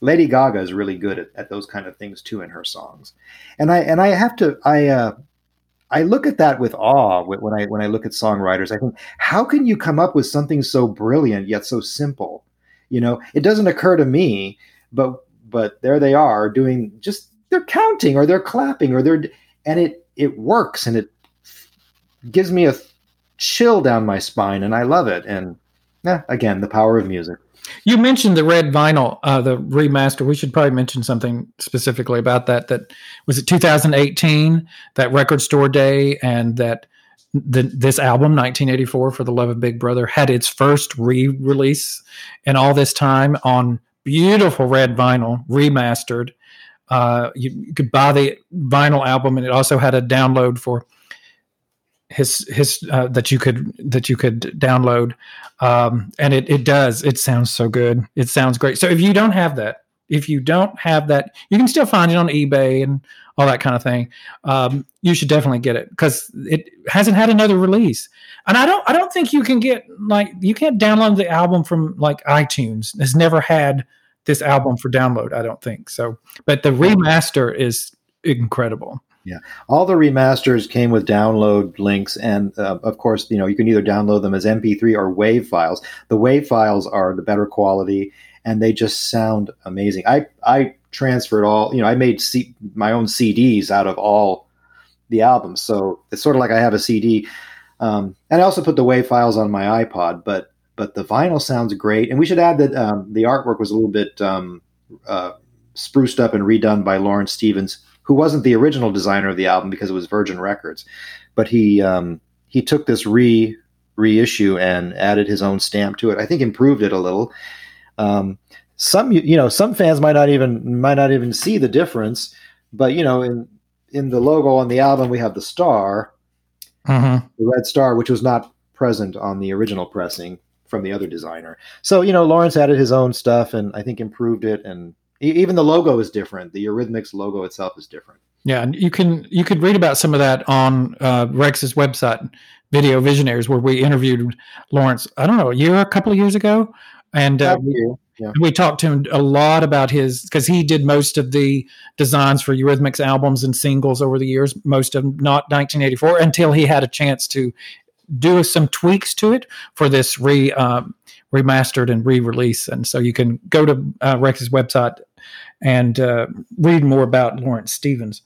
Lady Gaga is really good at, at those kind of things too in her songs, and I and I have to I uh, I look at that with awe when I when I look at songwriters. I think how can you come up with something so brilliant yet so simple? You know, it doesn't occur to me, but but there they are doing just they're counting or they're clapping or they're and it it works and it gives me a chill down my spine and I love it and yeah, again the power of music. You mentioned the red vinyl, uh, the remaster. We should probably mention something specifically about that. That was it 2018, that record store day, and that the, this album 1984 for the love of big brother had its first re-release in all this time on beautiful red vinyl, remastered. Uh, you, could buy the vinyl album, and it also had a download for his his uh, that you could that you could download. Um, and it it does. It sounds so good. It sounds great. So if you don't have that, if you don't have that, you can still find it on eBay and all that kind of thing. Um, you should definitely get it because it hasn't had another release. And I don't I don't think you can get like you can't download the album from like iTunes. It's never had this album for download. I don't think so. But the remaster is incredible. Yeah, all the remasters came with download links, and uh, of course, you know you can either download them as MP3 or WAV files. The WAV files are the better quality, and they just sound amazing. I I transferred all, you know, I made C- my own CDs out of all the albums, so it's sort of like I have a CD. Um, and I also put the WAV files on my iPod, but but the vinyl sounds great. And we should add that um, the artwork was a little bit um, uh, spruced up and redone by Laurence Stevens, who wasn't the original designer of the album because it was Virgin Records, but he um, he took this re reissue and added his own stamp to it. I think improved it a little. Um, some you know some fans might not even might not even see the difference, but you know in in the logo on the album we have the star, mm-hmm. the red star, which was not present on the original pressing from the other designer. So you know Laurence added his own stuff and I think improved it and even the logo is different. The Eurythmics logo itself is different. Yeah, and you can you could read about some of that on uh, Rex's website, Video Visionaries, where we interviewed Laurence. I don't know, a year, a couple of years ago, and uh, we, yeah. we, talked to him a lot about his because he did most of the designs for Eurythmics albums and singles over the years. Most of them not 1984 until he had a chance to do some tweaks to it for this re um, remastered and re-release. And so you can go to uh, Rex's website and uh, read more about Laurence Stevens.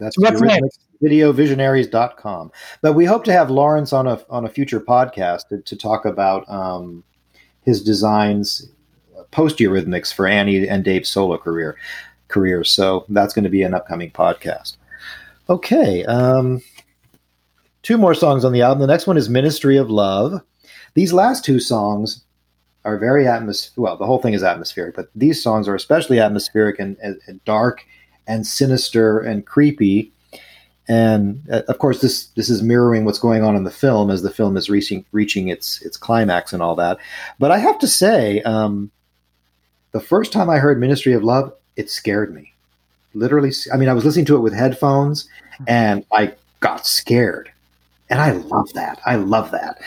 That's, so that's videovisionaries.com. But we hope to have Lawrence on a on a future podcast to, to talk about um, his designs post Eurythmics for Annie and Dave's solo career career. So that's going to be an upcoming podcast. Okay. Um, two more songs on the album. The next one is Ministry of Love. These last two songs are very atmos. Well, the whole thing is atmospheric, but these songs are especially atmospheric and, and, and dark and sinister and creepy. And uh, of course, this this is mirroring what's going on in the film as the film is reaching reaching its its climax and all that. But I have to say, um, the first time I heard Ministry of Love, it scared me. Literally, I mean, I was listening to it with headphones, and I got scared. And I love that. I love that.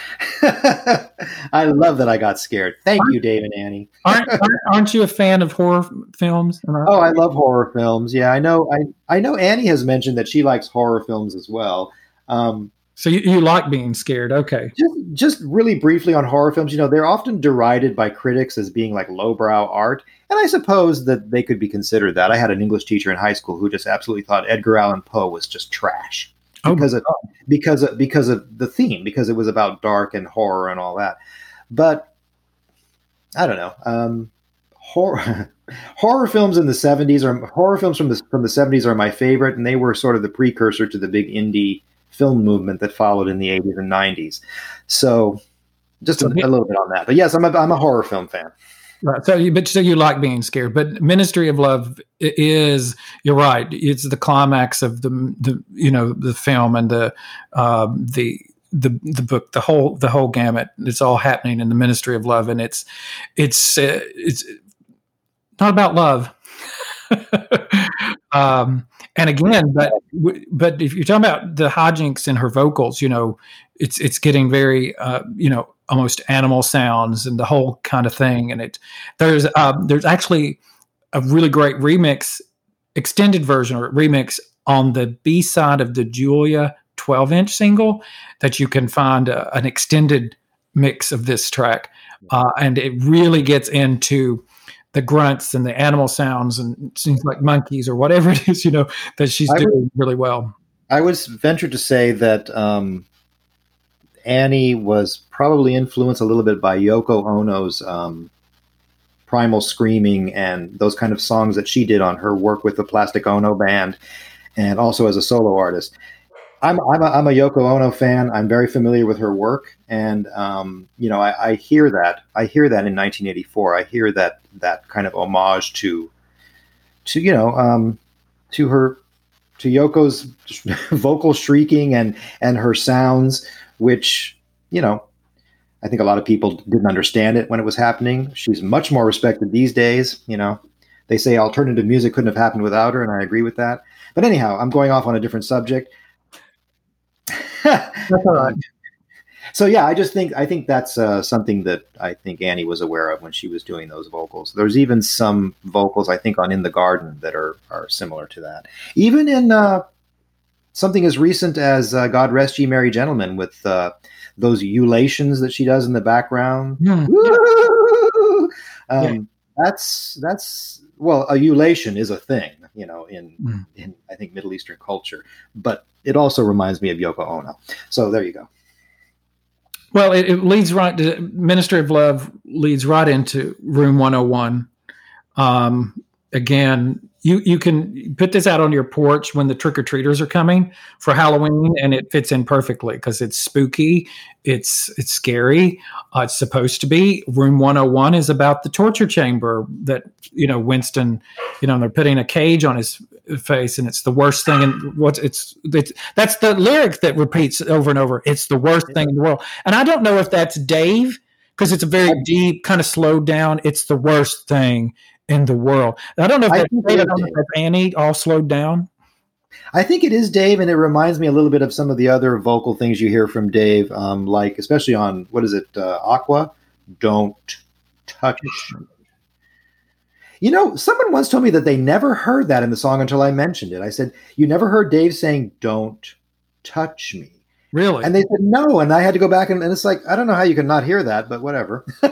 I love that I got scared. Thank aren't, you, Dave and Annie. aren't, aren't, you a fan of horror films? Oh, I love horror films. Yeah, I know. I I know Annie has mentioned that she likes horror films as well. Um, so you, you like being scared? Okay. Just just really briefly on horror films. You know, they're often derided by critics as being like lowbrow art, and I suppose that they could be considered that. I had an English teacher in high school who just absolutely thought Edgar Allan Poe was just trash. Oh, because of because of because of the theme because it was about dark and horror and all that but i don't know um, horror horror films in the 70s or horror films from the from the 70s are my favorite and they were sort of the precursor to the big indie film movement that followed in the 80s and 90s so just a, a little bit on that but yes i'm a, I'm a horror film fan Right. So you, but so you like being scared, but Ministry of Love is you're right. It's the climax of the the you know the film and the um, the the the book, the whole the whole gamut. It's all happening in the Ministry of Love, and it's it's uh, it's not about love. um, and again, but but if you're talking about the hijinks in her vocals, you know, it's it's getting very uh, you know almost animal sounds and the whole kind of thing. And it there's um, there's actually a really great remix, extended version or remix on the B side of the Julia 12 inch single that you can find a, uh, an extended mix of this track, uh, and it really gets into the grunts and the animal sounds and seems like monkeys or whatever it is, you know, that she's I doing would, really well. I would venture to say that um, Annie was probably influenced a little bit by Yoko Ono's um, Primal Screaming and those kind of songs that she did on her work with the Plastic Ono band and also as a solo artist. I'm, I'm, a, I'm a Yoko Ono fan. I'm very familiar with her work, and um, you know I, I, hear that. I hear that in 1984. I hear that that kind of homage to, to you know, um, to her, to Yoko's vocal shrieking and and her sounds which, you know, I think a lot of people didn't understand it when it was happening. She's much more respected these days. You know, they say alternative music couldn't have happened without her, and I agree with that. But anyhow, I'm going off on a different subject. Right. So yeah, I just think I think that's uh, something that I think Annie was aware of when she was doing those vocals. There's even some vocals I think on "In the Garden" that are are similar to that. Even in uh, something as recent as uh, "God Rest Ye Merry Gentlemen" with uh, those ulations that she does in the background. Hmm. Um, Yeah. That's that's well, a ulation is a thing, you know, in Mm. in I think Middle Eastern culture, but it also reminds me of Yoko Ono. So there you go. Well, it, it leads right to Ministry of Love leads right into Room 101. Um, again, you you can put this out on your porch when the trick or treaters are coming for Halloween, and it fits in perfectly because it's spooky, it's it's scary. Uh, it's supposed to be. Room 101 is about the torture chamber that you know Winston, you know, they're putting a cage on his face, and it's the worst thing. And what it's, it's that's the lyric that repeats over and over. It's the worst thing in the world. And I don't know if that's Dave because it's a very deep, kind of slowed down. It's the worst thing in the world. I don't know if I that's, Dave, I it don't know if that's Annie all slowed down. I think it is Dave, and it reminds me a little bit of some of the other vocal things you hear from Dave, um, like especially on what is it, uh, Aqua? Don't touch. Me." You know, someone once told me that they never heard that in the song until I mentioned it. I said, "You never heard Dave saying "Don't touch me," Really? and they said no, and I had to go back and, and it's like I don't know how you can not hear that, but whatever.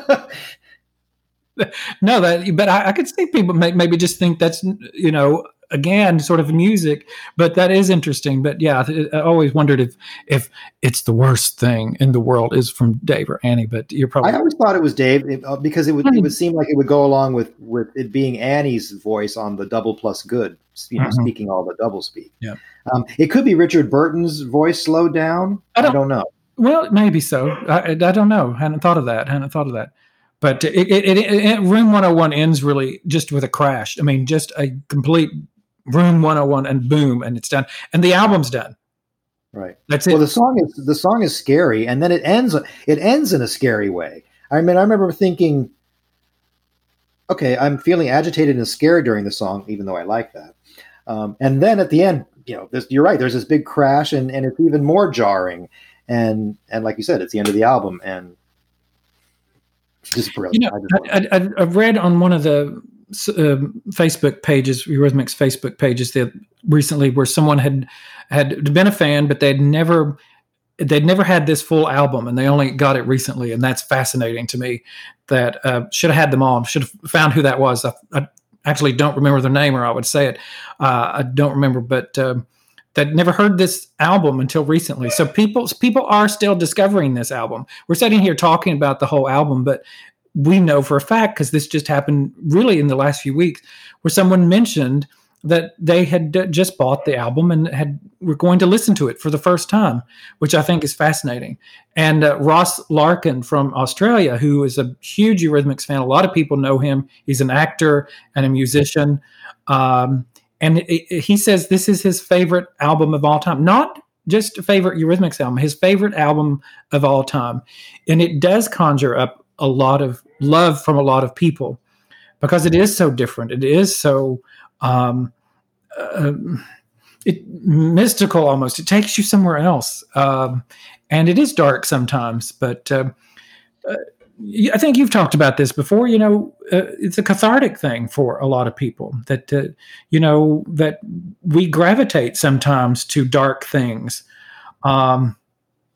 no, that but I, I could see people may, maybe just think that's you know again sort of music, but that is interesting. But yeah, I, I always wondered if if it's the worst thing in the world is from Dave or Annie. But you're probably I always thought it was Dave uh, because it would it would seem like it would go along with with it being Annie's voice on the double plus good, you know, Mhm. speaking all the double speak. Yeah. um, it could be Richard Burton's voice slowed down. I I don't- don't, know. Well, maybe so. I, I don't know. hadn't thought of that. hadn't thought of that. But it, it, it, it, Room 101 ends really just with a crash. I mean, just a complete Room 101 and boom, and it's done. And the album's done. Right. That's it. Well, the song is the song is scary, and then it ends. It ends in a scary way. I mean, I remember thinking, okay, I'm feeling agitated and scared during the song, even though I like that. Um, and then at the end, you know, there's, you're right. There's this big crash, and, and it's even more jarring. And and like you said, it's the end of the album, and just brilliant. you know, I just love it. I, I, read on one of the Facebook pages, Eurythmics Facebook pages, that recently where someone had had been a fan, but they'd never they'd never had this full album, and they only got it recently, and that's fascinating to me. That uh, should have had them all. Should have found who that was. I, I actually don't remember their name, or I would say it. Uh, I don't remember, but. Um, that never heard this album until recently. So people people are still discovering this album. We're sitting here talking about the whole album, but we know for a fact because this just happened really in the last few weeks, where someone mentioned that they had just bought the album and had were going to listen to it for the first time, which I think is fascinating. And uh, Ross Larkin from Australia, who is a huge Eurythmics fan, a lot of people know him. He's an actor and a musician. Um, and it, it- he says this is his favorite album of all time not just favorite eurythmics album his favorite album of all time and it does conjure up a lot of love from a lot of people because it is so different it is so um, uh, it mystical almost it takes you somewhere else um, and it is dark sometimes but uh, uh, I think you've talked about this before. You know, uh, it's a cathartic thing for a lot of people that uh, you know that we gravitate sometimes to dark things. Um,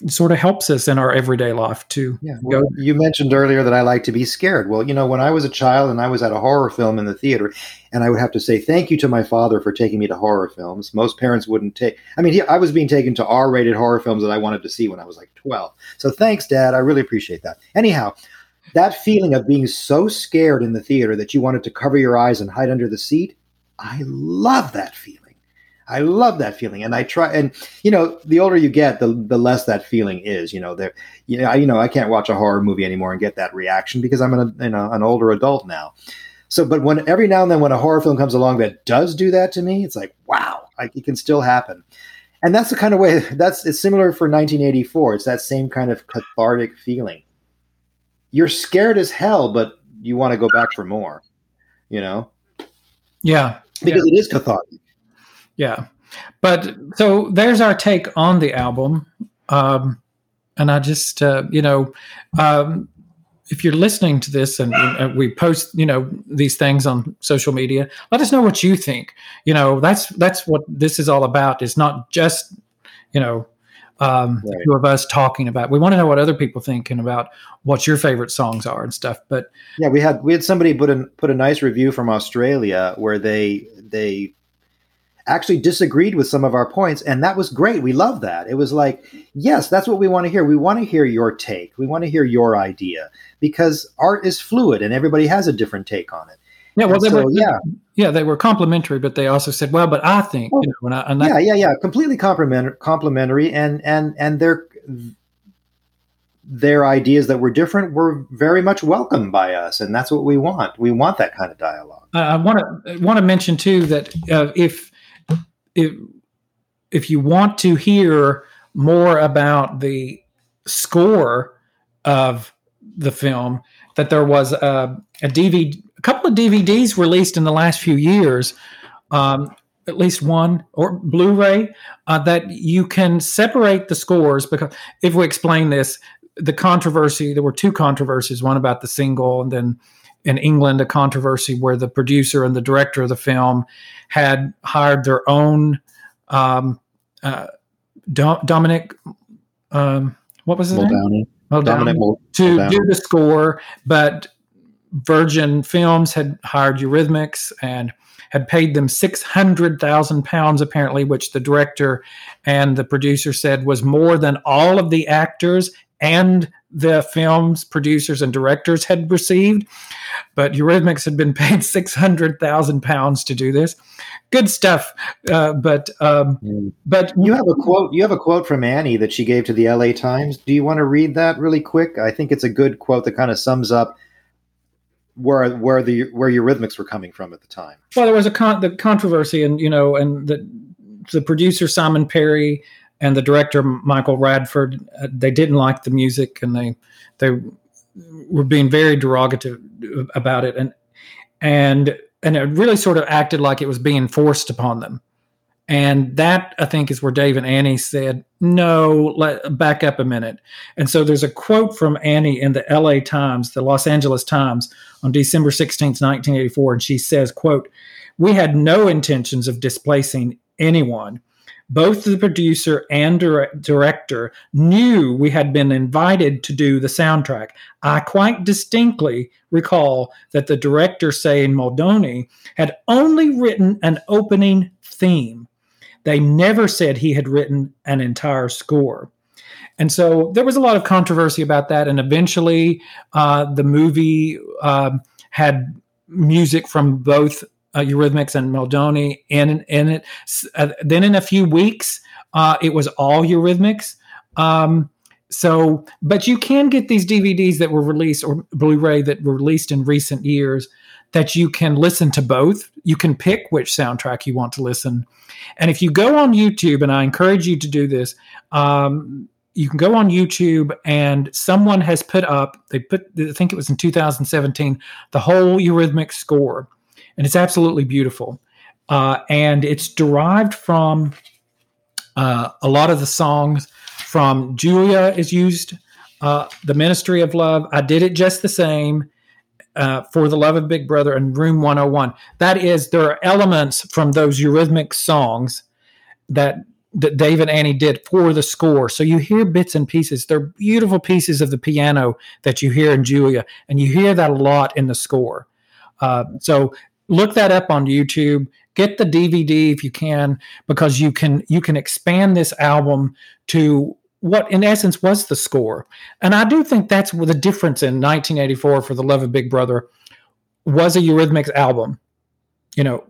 sort of helps us in our everyday life too. Yeah. Well, you mentioned earlier that I like to be scared. Well, you know, when I was a child and I was at a horror film in the theater, and I would have to say thank you to my father for taking me to horror films. Most parents wouldn't take. I mean, he, I was being taken to R-rated horror films that I wanted to see when I was like twelve. So thanks, Dad. I really appreciate that. Anyhow, that feeling of being so scared in the theater that you wanted to cover your eyes and hide under the seat, I love that feeling. I love that feeling, and I try. And you know, the older you get, the the less that feeling is. You know, there. You know, I, you know, I can't watch a horror movie anymore and get that reaction because I'm an you know an older adult now. So, but when every now and then when a horror film comes along that does do that to me, it's like wow, like it can still happen. And that's the kind of way. That's it's similar for 1984. It's that same kind of cathartic feeling. You're scared as hell, but you want to go back for more. You know, Yeah, because it is cathartic. Yeah. But so there's our take on the album, um, and I just uh, you know um, if you're listening to this and we post you know these things on social media let us know what you think you know that's that's what this is all about it's not just you know um, right. two of us talking about we want to know what other people think and about what your favorite songs are and stuff but yeah we had we had somebody put a put a nice review from australia where they they actually disagreed with some of our points and that was great. We love that. It was like yes that's what we want to hear. We want to hear your take. We want to hear your idea because art is fluid and everybody has a different take on it. Yeah well they so, were yeah. yeah they were complimentary but they also said well but i think oh, you know, I, and yeah yeah yeah completely complimentary complimentary and and and their their ideas that were different were very much welcomed by us and that's what we want. We want that kind of dialogue. I want to want to mention too that uh, if if if you want to hear more about the score of the film, that there was a, a DVD, a couple of DVDs released in the last few years, um, at least one or Blu-ray, uh, that you can separate the scores because if we explain this, the controversy there were two controversies, one about the single, and then in England a controversy where the producer and the director of the film had hired their own um, uh, Do- Dominic. Um, what was his Muldowney. name? Muldowney, Dominic to Muldowney. do the score, but Virgin Films had hired Eurythmics and had paid them six hundred thousand pounds, apparently, which the director and the producer said was more than all of the actors and the film's producers and directors had received. But Eurythmics had been paid six hundred thousand pounds to do this. Good stuff. Uh, but um, mm. but you have a quote. You have a quote from Annie that she gave to the L.A. Times. Do you want to read that really quick? I think it's a good quote that kind of sums up where where the where Eurythmics were coming from at the time. Well, there was a con- the controversy, and you know, and the the producer Simon Perry and the director Michael Radford uh, they didn't like the music and they they were being very derogative about it. And and and it really sort of acted like it was being forced upon them. And that i think is where dave and annie said no let back up a minute. And so there's a quote from annie in the la times the los angeles times on december 16th 1984 and she says quote we had no intentions of displacing anyone both the producer and director knew we had been invited to do the soundtrack. I quite distinctly recall that the director saying Muldowney had only written an opening theme. They never said he had written an entire score. And so there was a lot of controversy about that. And eventually, uh, the movie uh, had music from both uh, Eurythmics and Muldowney and in it. Uh, then in a few weeks, uh, it was all Eurythmics. Um, so, but you can get these DVDs that were released or Blu-ray that were released in recent years that you can listen to both. You can pick which soundtrack you want to listen. And if you go on YouTube, and I encourage you to do this, um, you can go on YouTube and someone has put up, they put, I think it was in 2017, the whole Eurythmic score and it's absolutely beautiful. Uh, and it's derived from uh, a lot of the songs from Julia is used, uh, the Ministry of Love. I did it just the same. Uh, for the love of Big Brother and Room 101. That is, there are elements from those Eurythmic songs that that Dave and Annie did for the score. So you hear bits and pieces. They're beautiful pieces of the piano that you hear in Julia, and you hear that a lot in the score. Uh, so look that up on YouTube. Get the DVD if you can, because you can you can expand this album to what in essence was the score. And I do think that's the difference in 1984 for The Love of Big Brother was a Eurythmics album. You know,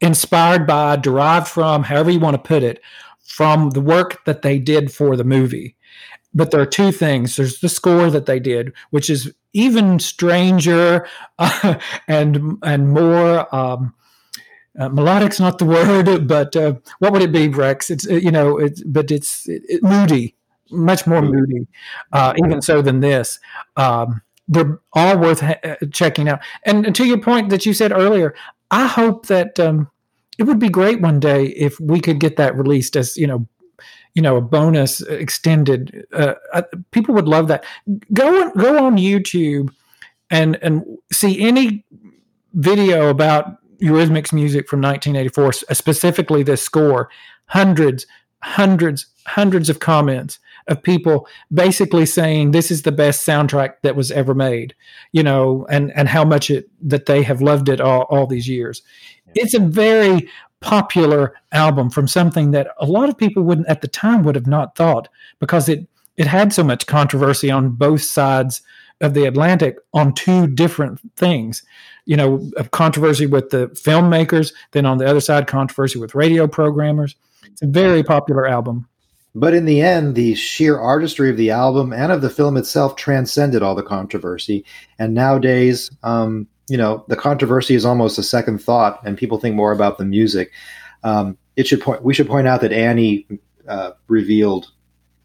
inspired by, derived from, however you want to put it, from the work that they did for the movie. But there are two things. There's the score that they did, which is even stranger uh, and and more um, uh, melodic's not the word, but uh, what would it be, Rex? It's uh, you know, it's but it's it, it, moody, much more moody, uh, even so than this. Um, they're all worth ha- uh, checking out. And, and, to your point that you said earlier, I hope that um, it would be great one day if we could get that released as you know you know a bonus extended. Uh, uh, people would love that. Go go on YouTube and and see any video about Eurythmics music from 1984, specifically this score. Hundreds, hundreds, hundreds of comments of people basically saying this is the best soundtrack that was ever made, you know, and and how much it that they have loved it all, all these years. Yeah. It's a very popular album from something that a lot of people wouldn't at the time would have not thought because it it had so much controversy on both sides of the Atlantic on two different things. You know, controversy with the filmmakers, then on the other side, controversy with radio programmers. It's a very popular album. But in the end, the sheer artistry of the album and of the film itself transcended all the controversy. And nowadays, um, you know, the controversy is almost a second thought, and people think more about the music. Um, it should point. We should point out that Annie uh, revealed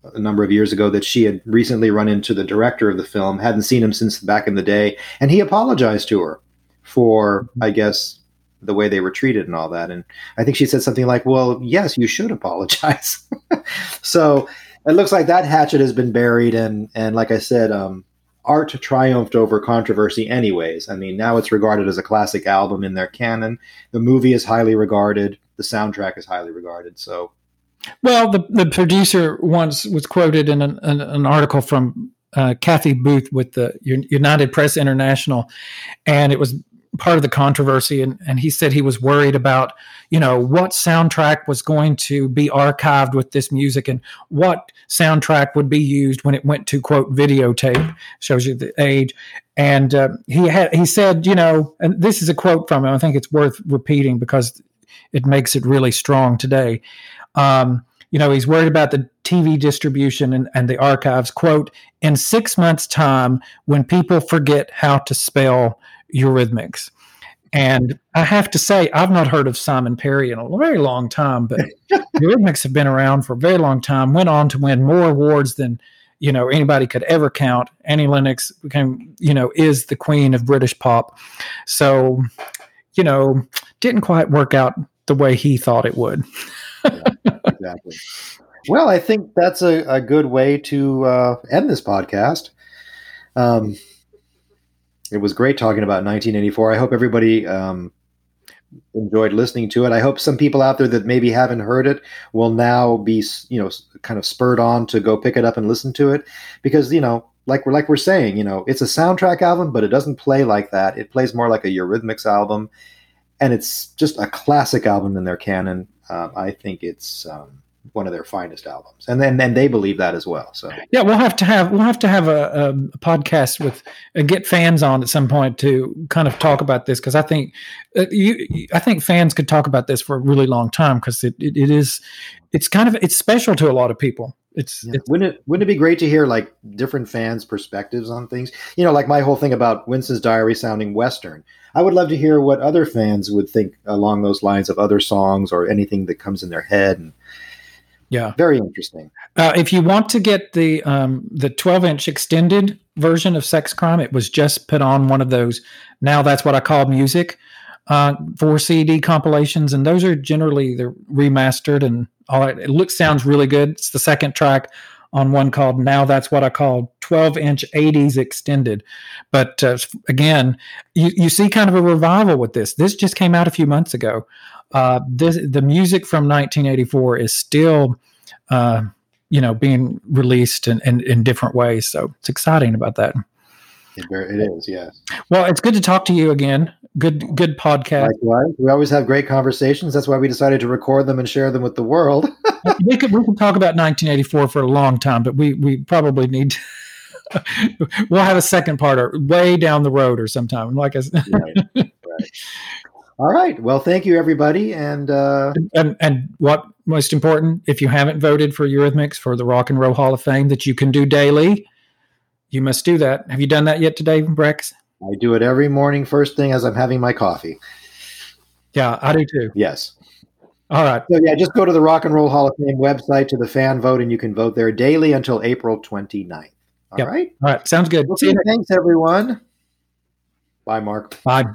a number of years ago that she had recently run into the director of the film, hadn't seen him since back in the day, and he apologized to her for, I guess, the way they were treated and all that. And I think she said something like, "Well, yes, you should apologize." so it looks like that hatchet has been buried, and and like I said, um, art triumphed over controversy. Anyways, I mean, now it's regarded as a classic album in their canon. The movie is highly regarded. The soundtrack is highly regarded. So. Well, the, the producer once was quoted in an, an, an article from uh, Kathy Booth with the United Press International, and it was part of the controversy and, and he said he was worried about you know what soundtrack was going to be archived with this music and what soundtrack would be used when it went to quote videotape. Shows you the age. And uh, he had he said you know and this is a quote from him. I think it's worth repeating because it makes it really strong today. Um, you know he's worried about the tv distribution and, and the archives quote in six months time when people forget how to spell Eurythmics. And I have to say, I've not heard of Simon Perry in a very long time, but Eurythmics have been around for a very long time, went on to win more awards than you know anybody could ever count. Annie Lennox became, you know, is the queen of British pop. So, you know, didn't quite work out the way he thought it would. yeah, exactly. Well, I think that's a, a good way to uh, end this podcast. Um, it was great talking about 1984. I hope everybody um, enjoyed listening to it. I hope some people out there that maybe haven't heard it will now be, you know, kind of spurred on to go pick it up and listen to it because, you know, like we're like we're saying, you know, it's a soundtrack album, but it doesn't play like that. It plays more like a Eurythmics album, and it's just a classic album in their canon. Uh, I think it's um, one of their finest albums, and then and they believe that as well. So yeah, we'll have to have we'll have to have a, a podcast with uh, get fans on at some point to kind of talk about this because I think uh, you I think fans could talk about this for a really long time because it, it, it is it's kind of it's special to a lot of people. It's, yeah. it's, wouldn't it wouldn't it be great to hear like different fans' perspectives on things? You know, like my whole thing about Winston's Diary sounding Western. I would love to hear what other fans would think along those lines of other songs or anything that comes in their head and yeah, very interesting. Uh, if you want to get the um, the 12 inch extended version of Sex Crime, it was just put on one of those. Now that's what I call music uh, for CD compilations, and those are generally they're remastered and all that. It looks sounds really good. It's the second track on one called Now That's What I Call 12 inch 80s extended. But uh, again, you, you see kind of a revival with this. This just came out a few months ago uh, this, the music from 1984 is still, uh, you know, being released in, in, in, different ways. So it's exciting about that. It, it is, yes. Well, it's good to talk to you again. Good, good podcast. Likewise. We always have great conversations. That's why we decided to record them and share them with the world. we could we could talk about 1984 for a long time, but we we probably need. To, we'll have a second part or way down the road or sometime. Like I said. right. right. All right. Well, thank you, everybody. And, uh, and and what most important, if you haven't voted for Eurythmics for the Rock and Roll Hall of Fame that you can do daily, you must do that. Have you done that yet today, Rex? I do it every morning, first thing as I'm having my coffee. Yeah, I do too. Yes. All right. So yeah, just go to the Rock and Roll Hall of Fame website to the fan vote, and you can vote there daily until April 29th. All yep. right. All right. Sounds good. Okay, thanks, everyone. Bye, Mark. Bye.